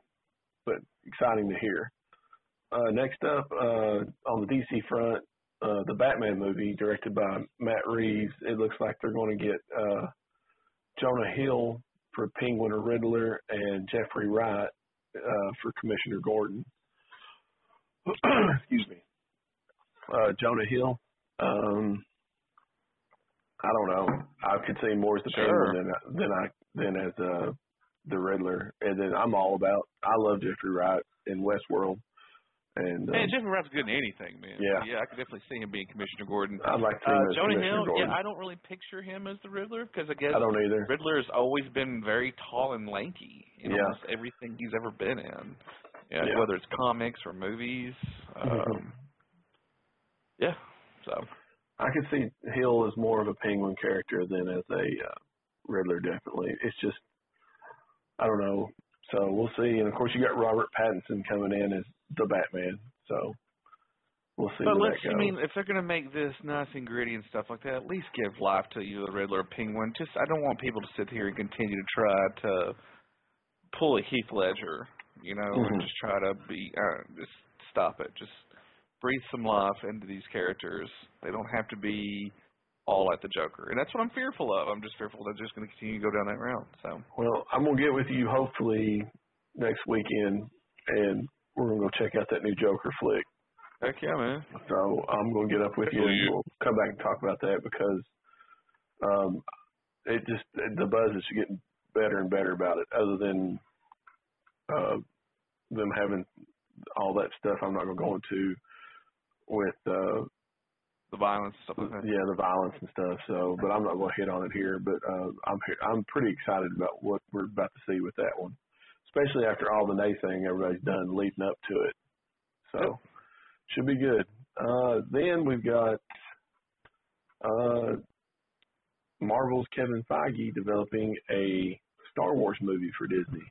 But exciting to hear. Uh, next up, uh, on the DC front, uh, the Batman movie directed by Matt Reeves, it looks like they're going to get uh, Jonah Hill for Penguin or Riddler and Jeffrey Wright uh, for Commissioner Gordon. Excuse me. Uh, Jonah Hill. Um, I don't know. I could see more as the Sure. Penguin than than I than as uh, the Riddler. And then I'm all about. I love Jeffrey Wright in Westworld. And um, Man, Jeffrey Wright's good in anything, man. Yeah. yeah, I could definitely see him being Commissioner Gordon. I'd like to see him Uh, as Jonah Commissioner Hill, Gordon. yeah, I don't really picture him as the Riddler because I guess I don't either. Riddler's always been very tall and lanky in Yeah. almost everything he's ever been in. Yeah, Yeah. whether it's comics or movies. Um, Mhm. Yeah, so I could see Hill as more of a Penguin character than as a uh, Riddler. Definitely, it's just I don't know. So we'll see. And of course, you got Robert Pattinson coming in as the Batman. So we'll see But let's. I mean, if they're going to make this nice and gritty and stuff like that, at least give life to you, the Riddler Penguin. Just, I don't want people to sit here and continue to try to pull a Heath Ledger, you know, Mhm. and just try to be, uh, just stop it. Just breathe some life into these characters. They don't have to be all at the Joker. And that's what I'm fearful of. I'm just fearful that they're just going to continue to go down that route. So, well, I'm gonna get with you hopefully next weekend, and we're gonna go check out that new Joker flick. heck yeah, man. So I'm going to get up with you for and we'll come back and talk about that because um, it just the buzz is getting better and better about it. Other than uh, them having all that stuff, I'm not going to go into with uh, The violence stuff like yeah the violence and stuff. So, but I'm not going to hit on it here. But uh, I'm I'm pretty excited about what we're about to see with that one, especially after all the naysaying everybody's done leading up to it. So Yep. should be good. Uh, then we've got uh, Marvel's Kevin Feige developing a Star Wars movie for Disney.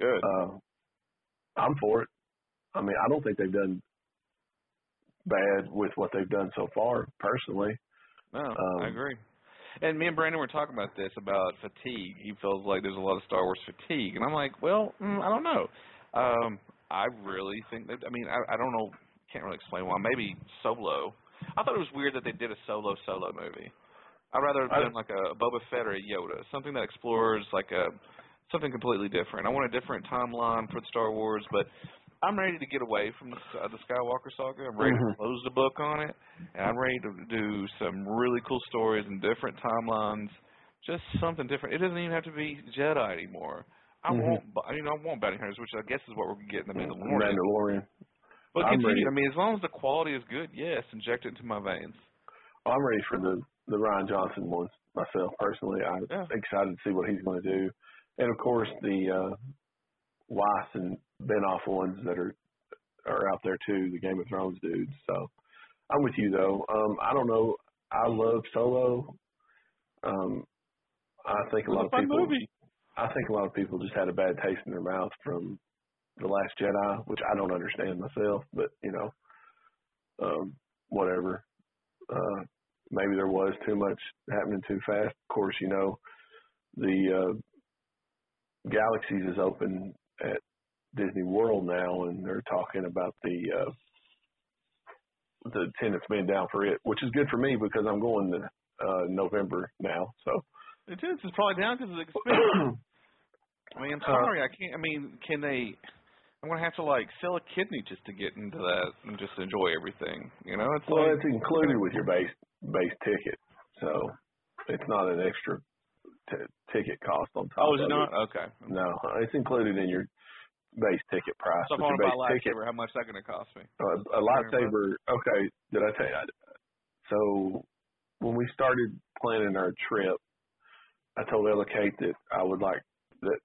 Good. Uh, I'm for it. I mean, I don't think they've done bad with what they've done so far, personally. No, Um, I agree. And me and Brandon were talking about this about fatigue. He feels like there's a lot of Star Wars fatigue, and I'm like, well, mm, I don't know. Um, I really think that. I mean, I, I don't know. Can't really explain why. Maybe Solo. I thought it was weird that they did a solo solo movie. I'd rather have done like a Boba Fett or a Yoda, something that explores like a something completely different. I want a different timeline for Star Wars, but I'm ready to get away from the, uh, the Skywalker saga. I'm ready Mhm. to close the book on it, and I'm ready to do some really cool stories and different timelines. Just something different. It doesn't even have to be Jedi anymore. I Mhm. want, you know, I want bounty hunters, which I guess is what we're gonna in the Mandalorian. Mandalorian. But I'm continue. ready. I mean, as long as the quality is good, yes, inject it into my veins. I'm ready for the the Rian Johnson ones myself personally. I'm Yeah. excited to see what he's going to do, and of course the uh, Weiss and Benioff ones that are are out there too. The Game of Thrones dudes. So I'm with you though. Um, I don't know. I love Solo. Um, I think a lot of people. movie. I think a lot of people just had a bad taste in their mouth from the Last Jedi, which I don't understand myself. But you know, um, whatever. Uh, maybe there was too much happening too fast. Of course, you know, the uh, Galaxies is open at Disney World now, and they're talking about the uh, the attendance being down for it, which is good for me because I'm going to uh, November now. So. It is. It's probably down because it's expensive. I mean, I'm Uh, sorry, I can't. I mean, can they? I'm gonna have to like sell a kidney just to get into that and just enjoy everything. You know, it's Well, like it's included with your base base ticket, so it's not an extra t- ticket cost on top. oh, is it not? Okay. No, it's included in your base ticket price. So if I With want to your a base ticket, lightsaber, how much is that gonna cost me? uh, a lightsaber. Okay, did I tell you? I- So when we started planning our trip, I told Ella Kate that I would like that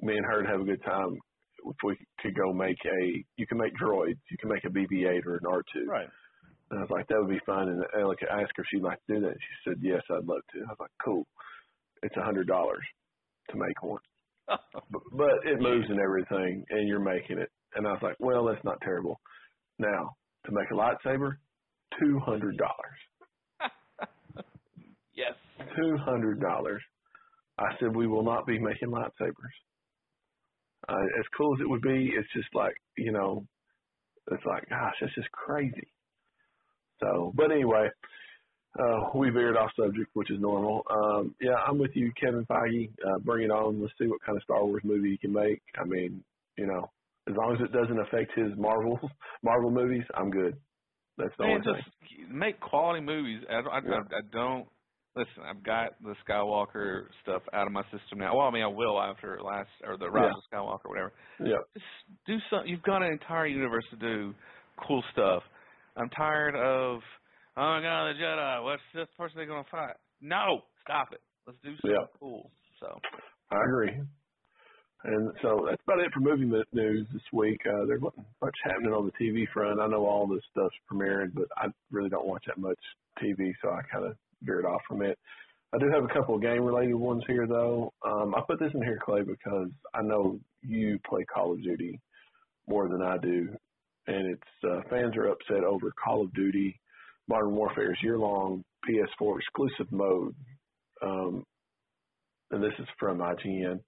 me and her to have a good time if we could go make a. You can make droids. You can make a BB-8 or an R2. Right. And I was like, that would be fun. And Ella I asked her if she'd like to do that. She said, yes, I'd love to. I was like, cool. It's a hundred dollars to make one, but, but it moves and everything, and you're making it. And I was like, well, that's not terrible. Now to make a lightsaber, two hundred dollars. yes. Two hundred dollars. I said we will not be making lightsabers. Uh, as cool as it would be, it's just like you know, it's like gosh, that's just crazy. So, but anyway, uh, we veered off subject, which is normal. Um, yeah, I'm with you, Kevin Feige. Uh, bring it on. Let's see what kind of Star Wars movie you can make. I mean, you know, as long as it doesn't affect his Marvel Marvel movies, I'm good. That's the Man, only just thing. make quality movies. I, I, Yeah. I, I don't listen. I've got the Skywalker stuff out of my system now. Well, I mean, I will after last or the Rise of Skywalker, whatever. Yeah. Just do something. You've got an entire universe to do cool stuff. I'm tired of oh my god, the Jedi. What's this person they gonna fight? No, stop it. Let's do something Yeah. cool. So I agree. And so that's about it for movie news this week. Uh, there wasn't much happening on the TV front. I know all this stuff's premiering, but I really don't watch that much TV, so I kind of veered off from it. I do have a couple of game related ones here, though. Um, I put this in here, Clay, because I know you play Call of Duty more than I do, and it's uh, fans are upset over Call of Duty Modern Warfare's year-long PS4 exclusive mode. Um, and this is from IGN.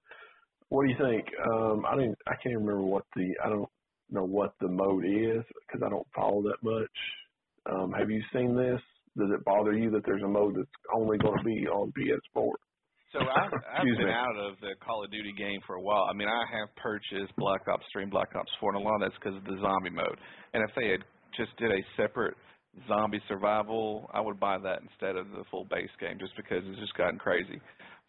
What do you think? Um, I didn't. I can't remember what the. I don't know what the mode is because I don't follow that much. Um, have you seen this? Does it bother you that there's a mode that's only going to be on PS4? So I've, I've been me. out of the Call of Duty game for a while. I mean, I have purchased Black Ops 3 and Black Ops 4, and a lot of that's because of the zombie mode. And if they had just did a separate zombie survival, I would buy that instead of the full base game, just because it's just gotten crazy.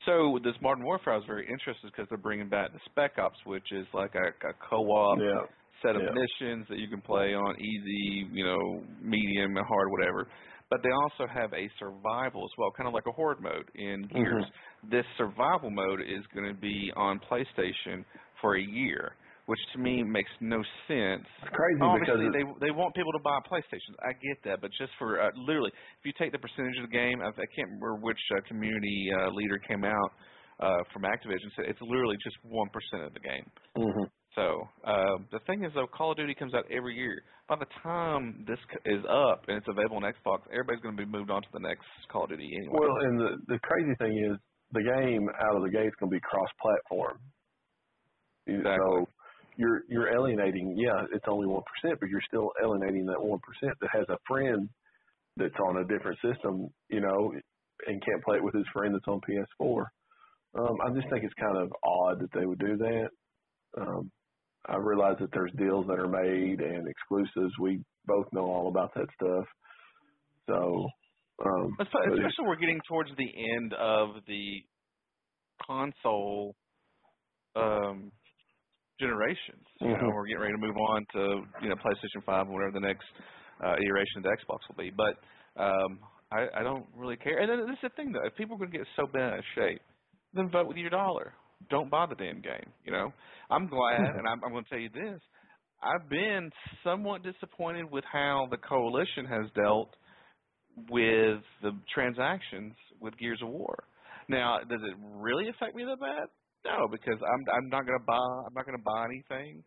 So with this Modern Warfare, I was very interested because they're bringing back the Spec Ops, which is like a, a co-op Yeah. set of Yeah. missions that you can play on easy, you know, medium, and hard, whatever. But they also have a survival as well, kind of like a horde mode in Gears. Mm-hmm. This survival mode is going to be on PlayStation for a year, which to me makes no sense. It's crazy because Obviously, it- they they want people to buy PlayStations. I get that, but just for uh, literally, if you take the percentage of the game, I, I can't remember which uh, community uh, leader came out uh, from Activision said it's literally just one percent of the game. Mhm. So um, the thing is, though, Call of Duty comes out every year. By the time this is up and it's available on Xbox, everybody's going to be moved on to the next Call of Duty anyway. Well, and the the crazy thing is the game out of the gate is going to be cross-platform. Exactly. So you're you're alienating. Yeah, it's only one percent, but you're still alienating that one percent that has a friend that's on a different system, you know, and can't play it with his friend that's on PS4. Um, I just think it's kind of odd that they would do that. Um, I realize that there's deals that are made and exclusives. We both know all about that stuff. So, um, Espe- Especially we're getting towards the end of the console um, generations. You know, we're getting ready to move on to you know PlayStation Five or whatever the next uh, iteration of the Xbox will be. But um, I, I don't really care. And then this is the thing though: if people are going to get so bent out of shape, then vote with your dollar. Don't buy the damn game. You know, I'm glad, and I'm, I'm going to tell you this: I've been somewhat disappointed with how the coalition has dealt with the transactions with Gears of War. Now, does it really affect me that bad? No, because I'm I'm not gonna buy I'm not gonna buy anything.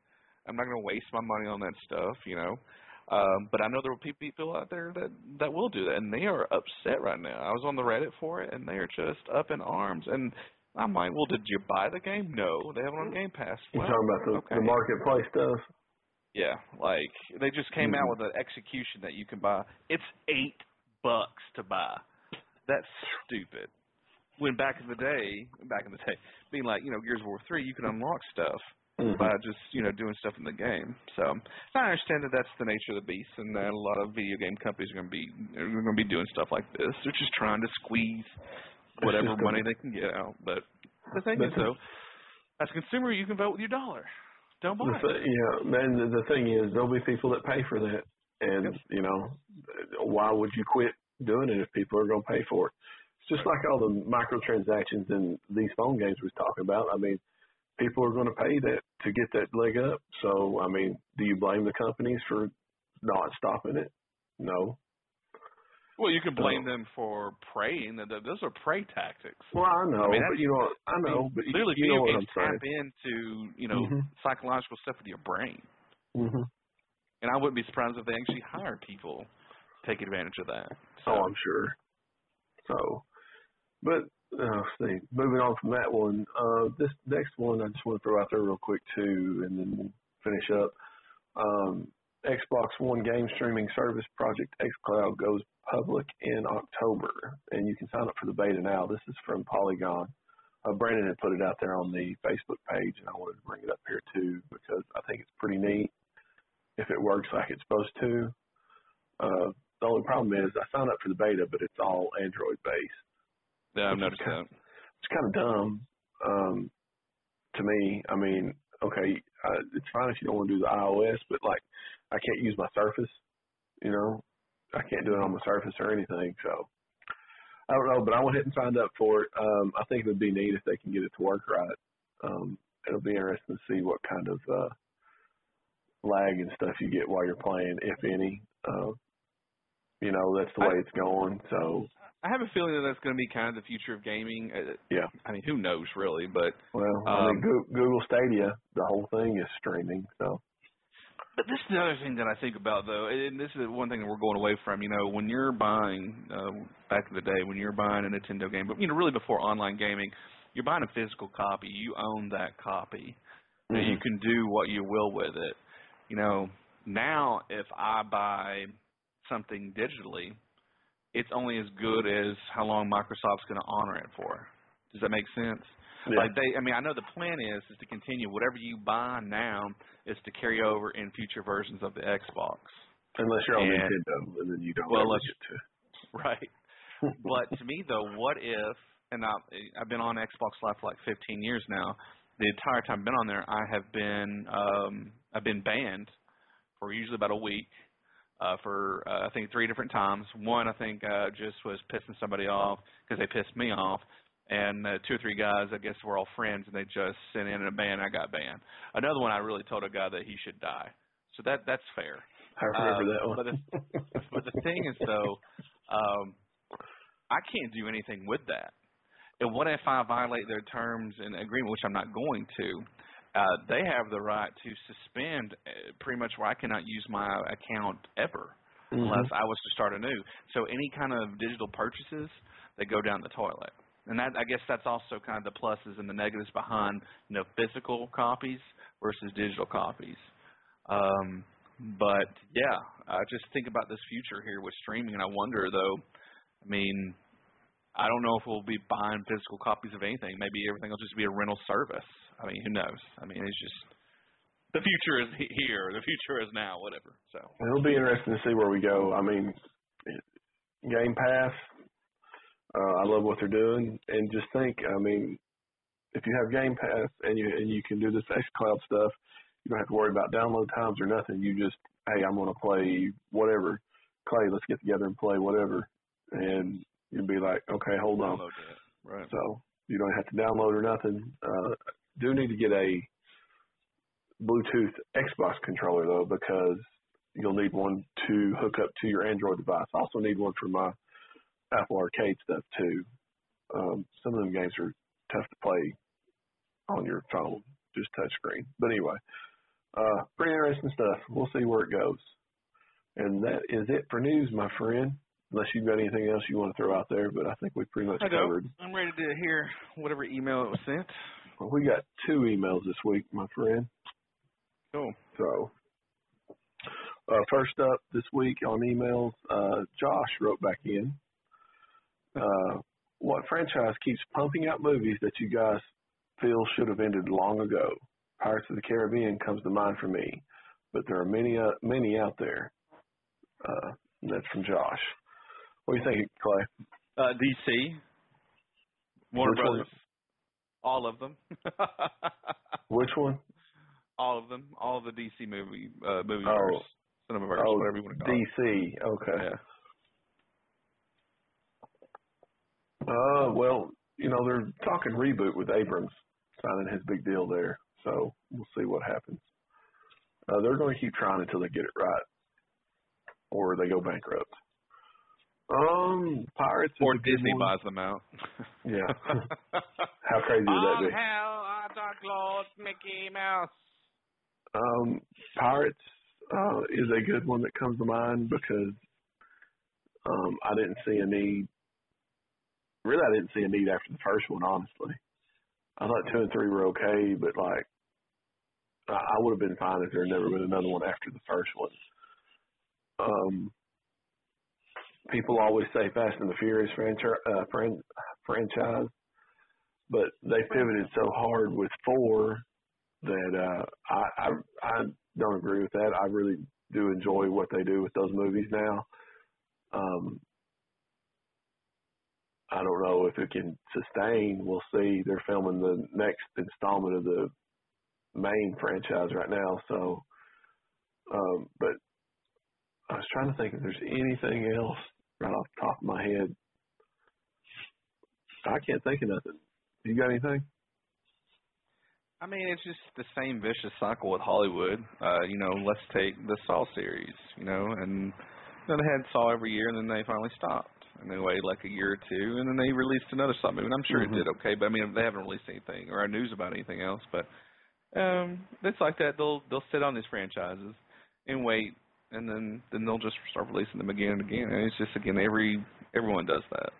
I'm not gonna waste my money on that stuff, you know. Um, but I know there will be people out there that that will do that, and they are upset right now. I was on the Reddit for it, and they are just up in arms. And I'm like, well, did you buy the game? No, they have it on Game Pass. You're Well, talking about the, okay. the marketplace stuff. Yeah, like they just came Mhm. out with an execution that you can buy. It's eight bucks to buy. That's stupid. When back in the day, back in the day, being like you know Gears of War three, you can unlock stuff Mhm. by just you know doing stuff in the game. So I understand that that's the nature of the beast, and that a lot of video game companies are going to be are going to be doing stuff like this. They're just trying to squeeze whatever money they can get out. But the thing is, though, as a consumer, you can vote with your dollar. Don't buy The it. th- yeah, man. The, the thing is, there'll be people that pay for that, and Yep. you know, why would you quit doing it if people are going to pay for it? Just like all the microtransactions in these phone games we are talking about. I mean, people are going to pay that to get that leg up. So, I mean, do you blame the companies for not stopping it? No. Well, you can blame So- them for preying. Th- th- Those are prey tactics. Well, I know, I mean, but you know, I know, but you, Literally, you know what I'm saying. tap into you know Mhm. psychological stuff with your brain, hmm and I wouldn't be surprised if they actually hire people to take advantage of that. So, Oh, I'm sure. So, but uh, see. Moving on from that one, uh, this next one I just want to throw out there real quick too, and then we'll finish up. Um, Xbox One game streaming service Project xCloud goes public in October, and you can sign up for the beta now. This is from Polygon. Uh, Brandon had put it out there on the Facebook page, and I wanted to bring it up here too because I think it's pretty neat if it works like it's supposed to. Uh, the only problem is I signed up for the beta, but it's all Android based. Yeah, I've noticed that. It's kind of dumb um, to me. I mean, okay, uh, it's fine if you don't want to do the iOS, but like I can't use my Surface, you know, I can't do it on my Surface or anything. So I don't know, but I went ahead and signed up for it. Um, I think it would be neat if they can get it to work right. Um, it'll be interesting to see what kind of uh, lag and stuff you get while you're playing, if any. Uh, you know, that's the way I- it's going. So I have a feeling that that's going to be kind of the future of gaming. Uh, yeah. I mean, who knows really? But Well, I mean, Um, Google Stadia, the whole thing is streaming. So But this is the other thing that I think about though, and this is one thing that we're going away from. You know, when you're buying uh, back in the day, when you're buying a Nintendo game, but you know, really before online gaming, you're buying a physical copy. You own that copy. That you can do what you will with it. You know, now if I buy something digitally, it's only as good as how long Microsoft's going to honor it for. Does that make sense? yeah. Like they, I mean, I know the plan is is to continue whatever you buy now is to carry over in future versions of the Xbox, unless you're on and- Nintendo, and then you don't Well, get to. right? but to me though, what if? And I, I've been on Xbox Live for like 15 years now. The entire time I've been on there, I have been um, I've been banned for usually about a week. Uh, for uh, I think three different times. One I think uh, just was pissing somebody off because they pissed me off, and uh, two or three guys I guess were all friends and they just sent in a ban. I got banned. Another one I really told a guy that he should die. So that that's fair. I remember Um, that one. but the- But the thing is though, um, I can't do anything with that. And what if I violate their terms and agreement, which I'm not going to? Uh, they have the right to suspend uh, pretty much where I cannot use my account ever Mhm. unless I was to start anew. So any kind of digital purchases, they go down the toilet. And that I guess that's also kind of the pluses and the negatives behind you know physical copies versus digital copies. Um, but yeah, I just think about this future here with streaming, and I wonder though. I mean, I don't know if we'll be buying physical copies of anything. Maybe everything will just be a rental service. I mean, who knows? I mean, it's just the future is here. The future is now. Whatever. So. It'll be interesting to see where we go. I mean, Game Pass. Uh, I love what they're doing, and just think. I mean, if you have Game Pass and you and you can do this XCloud stuff, you don't have to worry about download times or nothing. You just, hey, I'm going to play whatever. Clay, let's get together and play whatever, and you'd be like, okay, hold on. Right. So you don't have to download or nothing. Uh, do need to get a Bluetooth Xbox controller though, because you'll need one to hook up to your Android device. I also need one for my Apple Arcade stuff too. Um, some of them games are tough to play on your phone, just touch screen. But anyway, uh, pretty interesting stuff. We'll see where it goes. And that is it for news, my friend. Unless you've got anything else you want to throw out there, but I think we pretty much I don't. covered. I'm ready to hear whatever email it was sent. Well, we got two emails this week, my friend. Cool. So, uh, first up this week on emails, uh, Josh wrote back in. Uh, what franchise keeps pumping out movies that you guys feel should have ended long ago? Pirates of the Caribbean comes to mind for me, but there are many, uh, many out there. Uh, and that's from Josh. What do you think, Clay? Uh, DC. Warner Which one? Brothers. All of them. Which one? all of them. All of the DC movie uh movie Oh. verse. Cinemaverse, Oh, whatever you want to call it. DC. Okay. Yeah. Uh, well, you know, they're talking reboot with Abrams signing his big deal there. So we'll see what happens. Uh, they're going to keep trying until they get it right, or they go bankrupt. Um, Pirates Or Disney buys them out. Yeah. How crazy would that be? hell, Santa Claus, Mickey Mouse. Um, Pirates uh, is a good one that comes to mind because um, I didn't see a need. Really, I didn't see a need after the first one. Honestly, I thought two and three were okay, but like, I, I would have been fine if there had never been another one after the first one. Um, people always say Fast and the Furious franchise, uh, fran- franchise, but they pivoted so hard with four that uh, I, I I don't agree with that. I really do enjoy what they do with those movies now. Um, I don't know if it can sustain. We'll see. They're filming the next installment of the main franchise right now, so. Um, but I was trying to think if there's anything else right off the top of my head. I can't think of nothing. You got anything? I mean, it's just the same vicious cycle with Hollywood. Uh, you know, let's take the Saw series, you know, and know, they had Saw every year, and then they finally stopped, and they waited like a year or two, and then they released another Saw movie. And I'm sure Mhm. it did okay, but I mean, they haven't released anything or news about anything else. But um, it's like that. They'll they'll sit on these franchises and wait, and then then they'll just start releasing them again and again. And it's just again every everyone does that,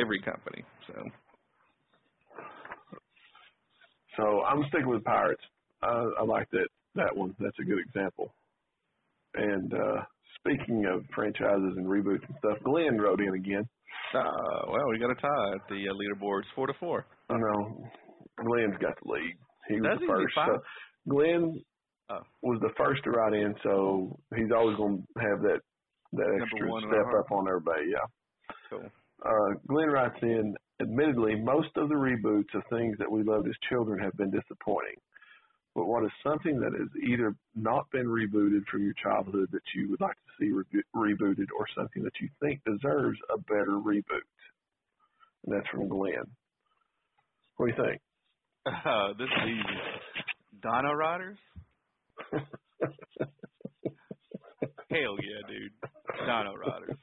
every company. So So I'm sticking with Pirates. I, I like that that one. That's a good example. And uh, speaking of franchises and reboots and stuff, Glenn wrote in again. uh, well, we got a tie at the uh, leaderboards, four to four. I know Glenn's got the lead. He was Does the he? Is he first. So Glenn Oh. was the first to ride in, so he's always going to have that that Number extra step up on everybody. Yeah. Cool. Uh, Glenn writes in, admittedly, most of the reboots of things that we loved as children have been disappointing. But what is something that has either not been rebooted from your childhood that you would like to see re- rebooted or something that you think deserves a better reboot? And that's from Glenn. What do you think? Uh, this is easy. Dino Riders? Hell yeah, dude. Dino Riders.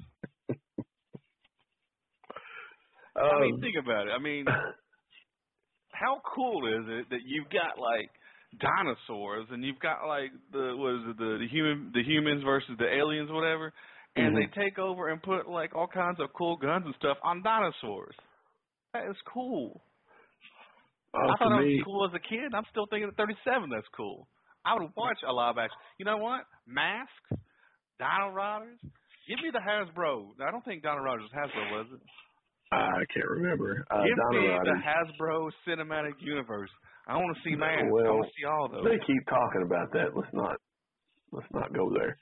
I mean, Um, think about it. I mean, how cool is it that you've got like dinosaurs and you've got like the what is it the the human the humans versus the aliens whatever, and they take over and put like all kinds of cool guns and stuff on dinosaurs. That is cool. uh, I thought it me, was cool as a kid. I'm still thinking at 37 that's cool. I would watch a live action. You know what? Masks, Dino Riders. Give me the Hasbro. I don't think Dino Riders was Hasbro, was it? I can't remember. Uh, Give Dino me Riders. the Hasbro Cinematic Universe. I want to see masks. I want to see all those. They keep talking about that. Let's not let's not go there.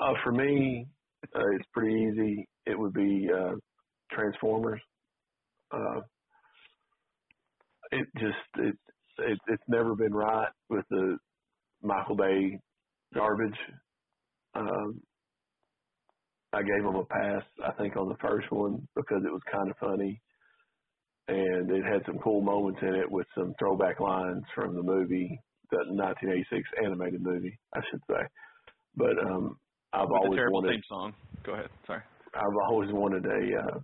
Uh, for me, uh, it's pretty easy. It would be uh, Transformers. Uh, it just it, it it's never been right with the Michael Bay garbage. Um, I gave them a pass, I think, on the first one because it was kind of funny, and it had some cool moments in it with some throwback lines from the movie, the 1986 animated movie, I should say. But um, I've With always terrible wanted theme song. Go ahead. Sorry. I've always wanted a uh,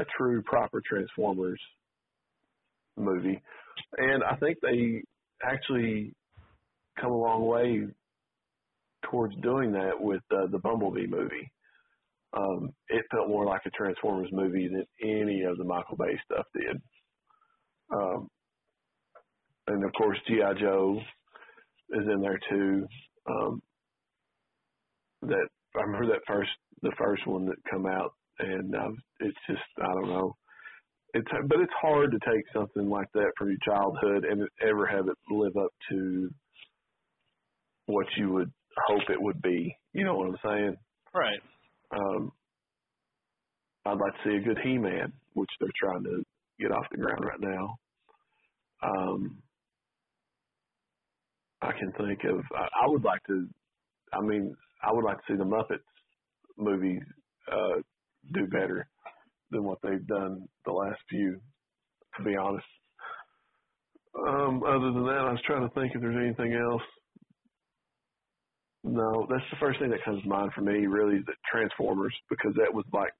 a true proper Transformers movie, and I think they actually come a long way towards doing that with uh, the Bumblebee movie. Um, it felt more like a Transformers movie than any of the Michael Bay stuff did. Um, and of course, GI Joe is in there too. Um, that I remember that first the first one that come out, and uh, it's just I don't know. It's but it's hard to take something like that from your childhood and ever have it live up to what you would hope it would be. You know what I'm saying? Right. Um, I'd like to see a good He-Man, which they're trying to get off the ground right now. Um, I can think of. I, I would like to. I mean, I would like to see the Muppets movies uh, do better than what they've done the last few. To be honest. Um, other than that, I was trying to think if there's anything else. No, that's the first thing that comes to mind for me. Really, the Transformers because that was like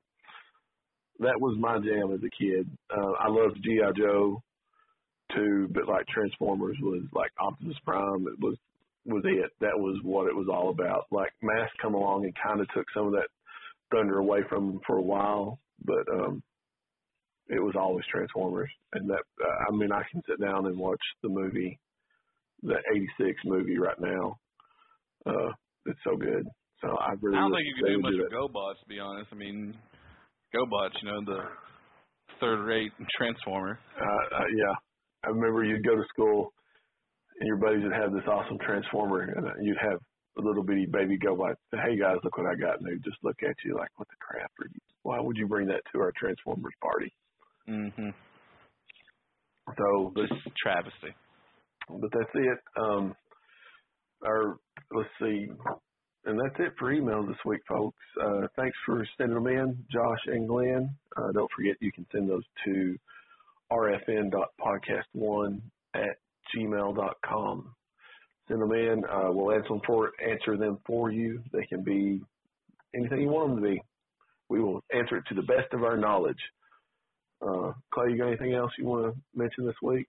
that was my jam as a kid. Uh, I loved GI Joe too, but like Transformers was like Optimus Prime. It was was it. That was what it was all about. Like Mask come along and kind of took some of that thunder away from them for a while, but um, it was always Transformers. And that uh, I mean, I can sit down and watch the movie, the '86 movie right now. Uh, it's so good. So I really I don't think you can do much do with GoBots, to be honest. I mean, GoBots, you know, the third-rate transformer. Uh, uh, yeah, I remember you'd go to school and your buddies would have this awesome transformer, and uh, you'd have a little bitty baby GoBot. Say, hey guys, look what I got, and they'd just look at you like, what the crap are you? Why would you bring that to our Transformers party? Mhm. So, Just travesty. but that's it. Um, our let's see, and that's it for emails this week, folks. Uh, thanks for sending them in, Josh and Glenn. Uh, don't forget you can send those to rfn.podcast1 at gmail.com. Send them in. Uh, we'll answer them for answer them for you. They can be anything you want them to be. We will answer it to the best of our knowledge. Uh, Clay, you got anything else you want to mention this week?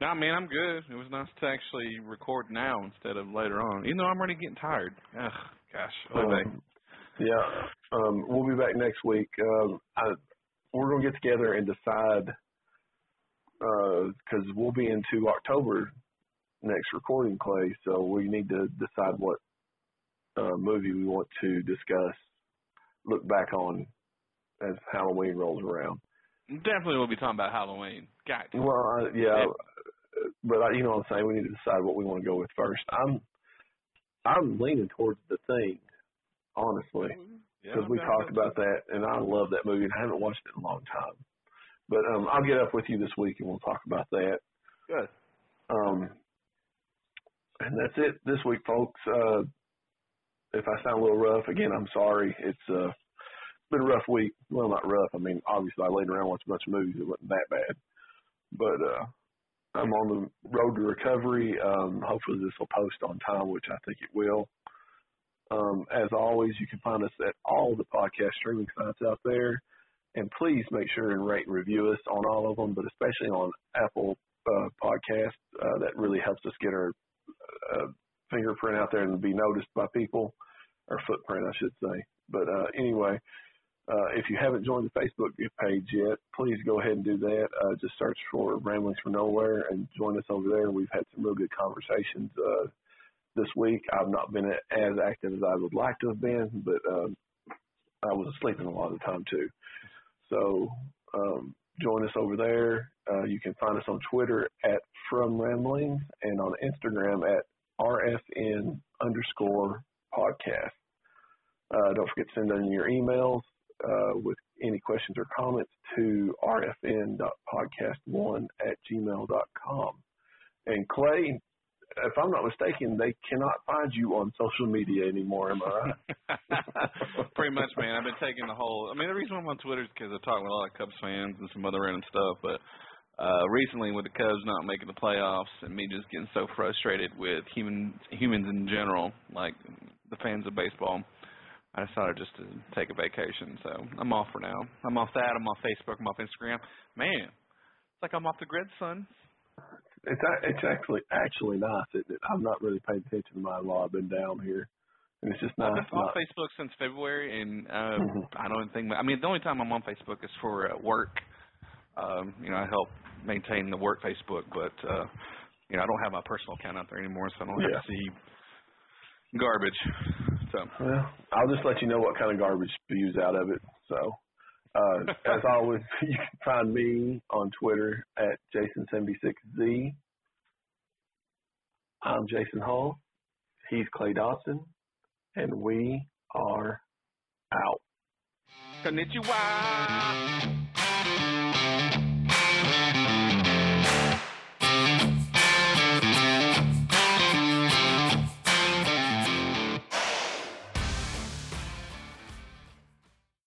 No, man, I'm good. It was nice to actually record now instead of later on. Even though I'm already getting tired. Ugh, gosh. Um, yeah, um, we'll be back next week. Um, I, we're gonna get together and decide because we'll be into October next recording, Clay. So we need to decide what uh, movie we want to discuss, look back on as Halloween rolls around. Definitely we'll be talking about Halloween. Got to. Well, yeah, but I, you know what I'm saying. We need to decide what we want to go with first. I'm I'm leaning towards the thing, honestly. Yeah, because we talked about that, and I love that movie, and I haven't watched it in a long time. But um, I'll get up with you this week, and we'll talk about that. Good. Um, and that's it this week, folks. Uh, if I sound a little rough, again, I'm sorry. It's uh, been a rough week. Well, not rough. I mean, obviously, I laid around watched a bunch of movies. It wasn't that bad. But uh, I'm on the road to recovery. Um, hopefully, this will post on time, which I think it will. Um, as always, you can find us at all the podcast streaming sites out there. And please make sure and rate and review us on all of them, but especially on Apple uh, Podcast. Uh, that really helps us get our uh, fingerprint out there and be noticed by people, or footprint, I should say. But uh, anyway, uh, if you haven't joined the Facebook page yet, please go ahead and do that. Uh, just search for Ramblings from Nowhere and join us over there. We've had some real good conversations uh, this week. I've not been as active as I would like to have been, but um, I was sleeping a lot of the time too. So um, join us over there. Uh, you can find us on Twitter at From Ramblings and on Instagram at RFN underscore podcast. Uh, don't forget to send in your emails uh, with any questions or comments to rfn.podcast1 at gmail.com. And Clay, if I'm not mistaken, they cannot find you on social media anymore, am I right? Pretty much, man. I've been taking the whole. I mean, the reason I'm on Twitter is because I talk with a lot of Cubs fans and some other random stuff. But uh recently, with the Cubs not making the playoffs and me just getting so frustrated with human humans in general, like the fans of baseball, I decided just to take a vacation. So I'm off for now. I'm off that. I'm off Facebook. I'm off Instagram. Man, it's like I'm off the grid, son. It's a- it's actually actually nice. It, it, I'm not really paying attention to my law. I've been down here, and it's just nice. I've been off not- Facebook since February, and uh, Mhm. I don't think. I mean, the only time I'm on Facebook is for uh, work. Um, you know, I help maintain the work Facebook, but uh, you know, I don't have my personal account out there anymore, so I don't have to see garbage. So Well, I'll just let you know what kind of garbage spews out of it. So, uh, as always, you can find me on Twitter at Jason76Z. I'm Jason Hall. He's Clay Dawson, and we are out. konnichiwa.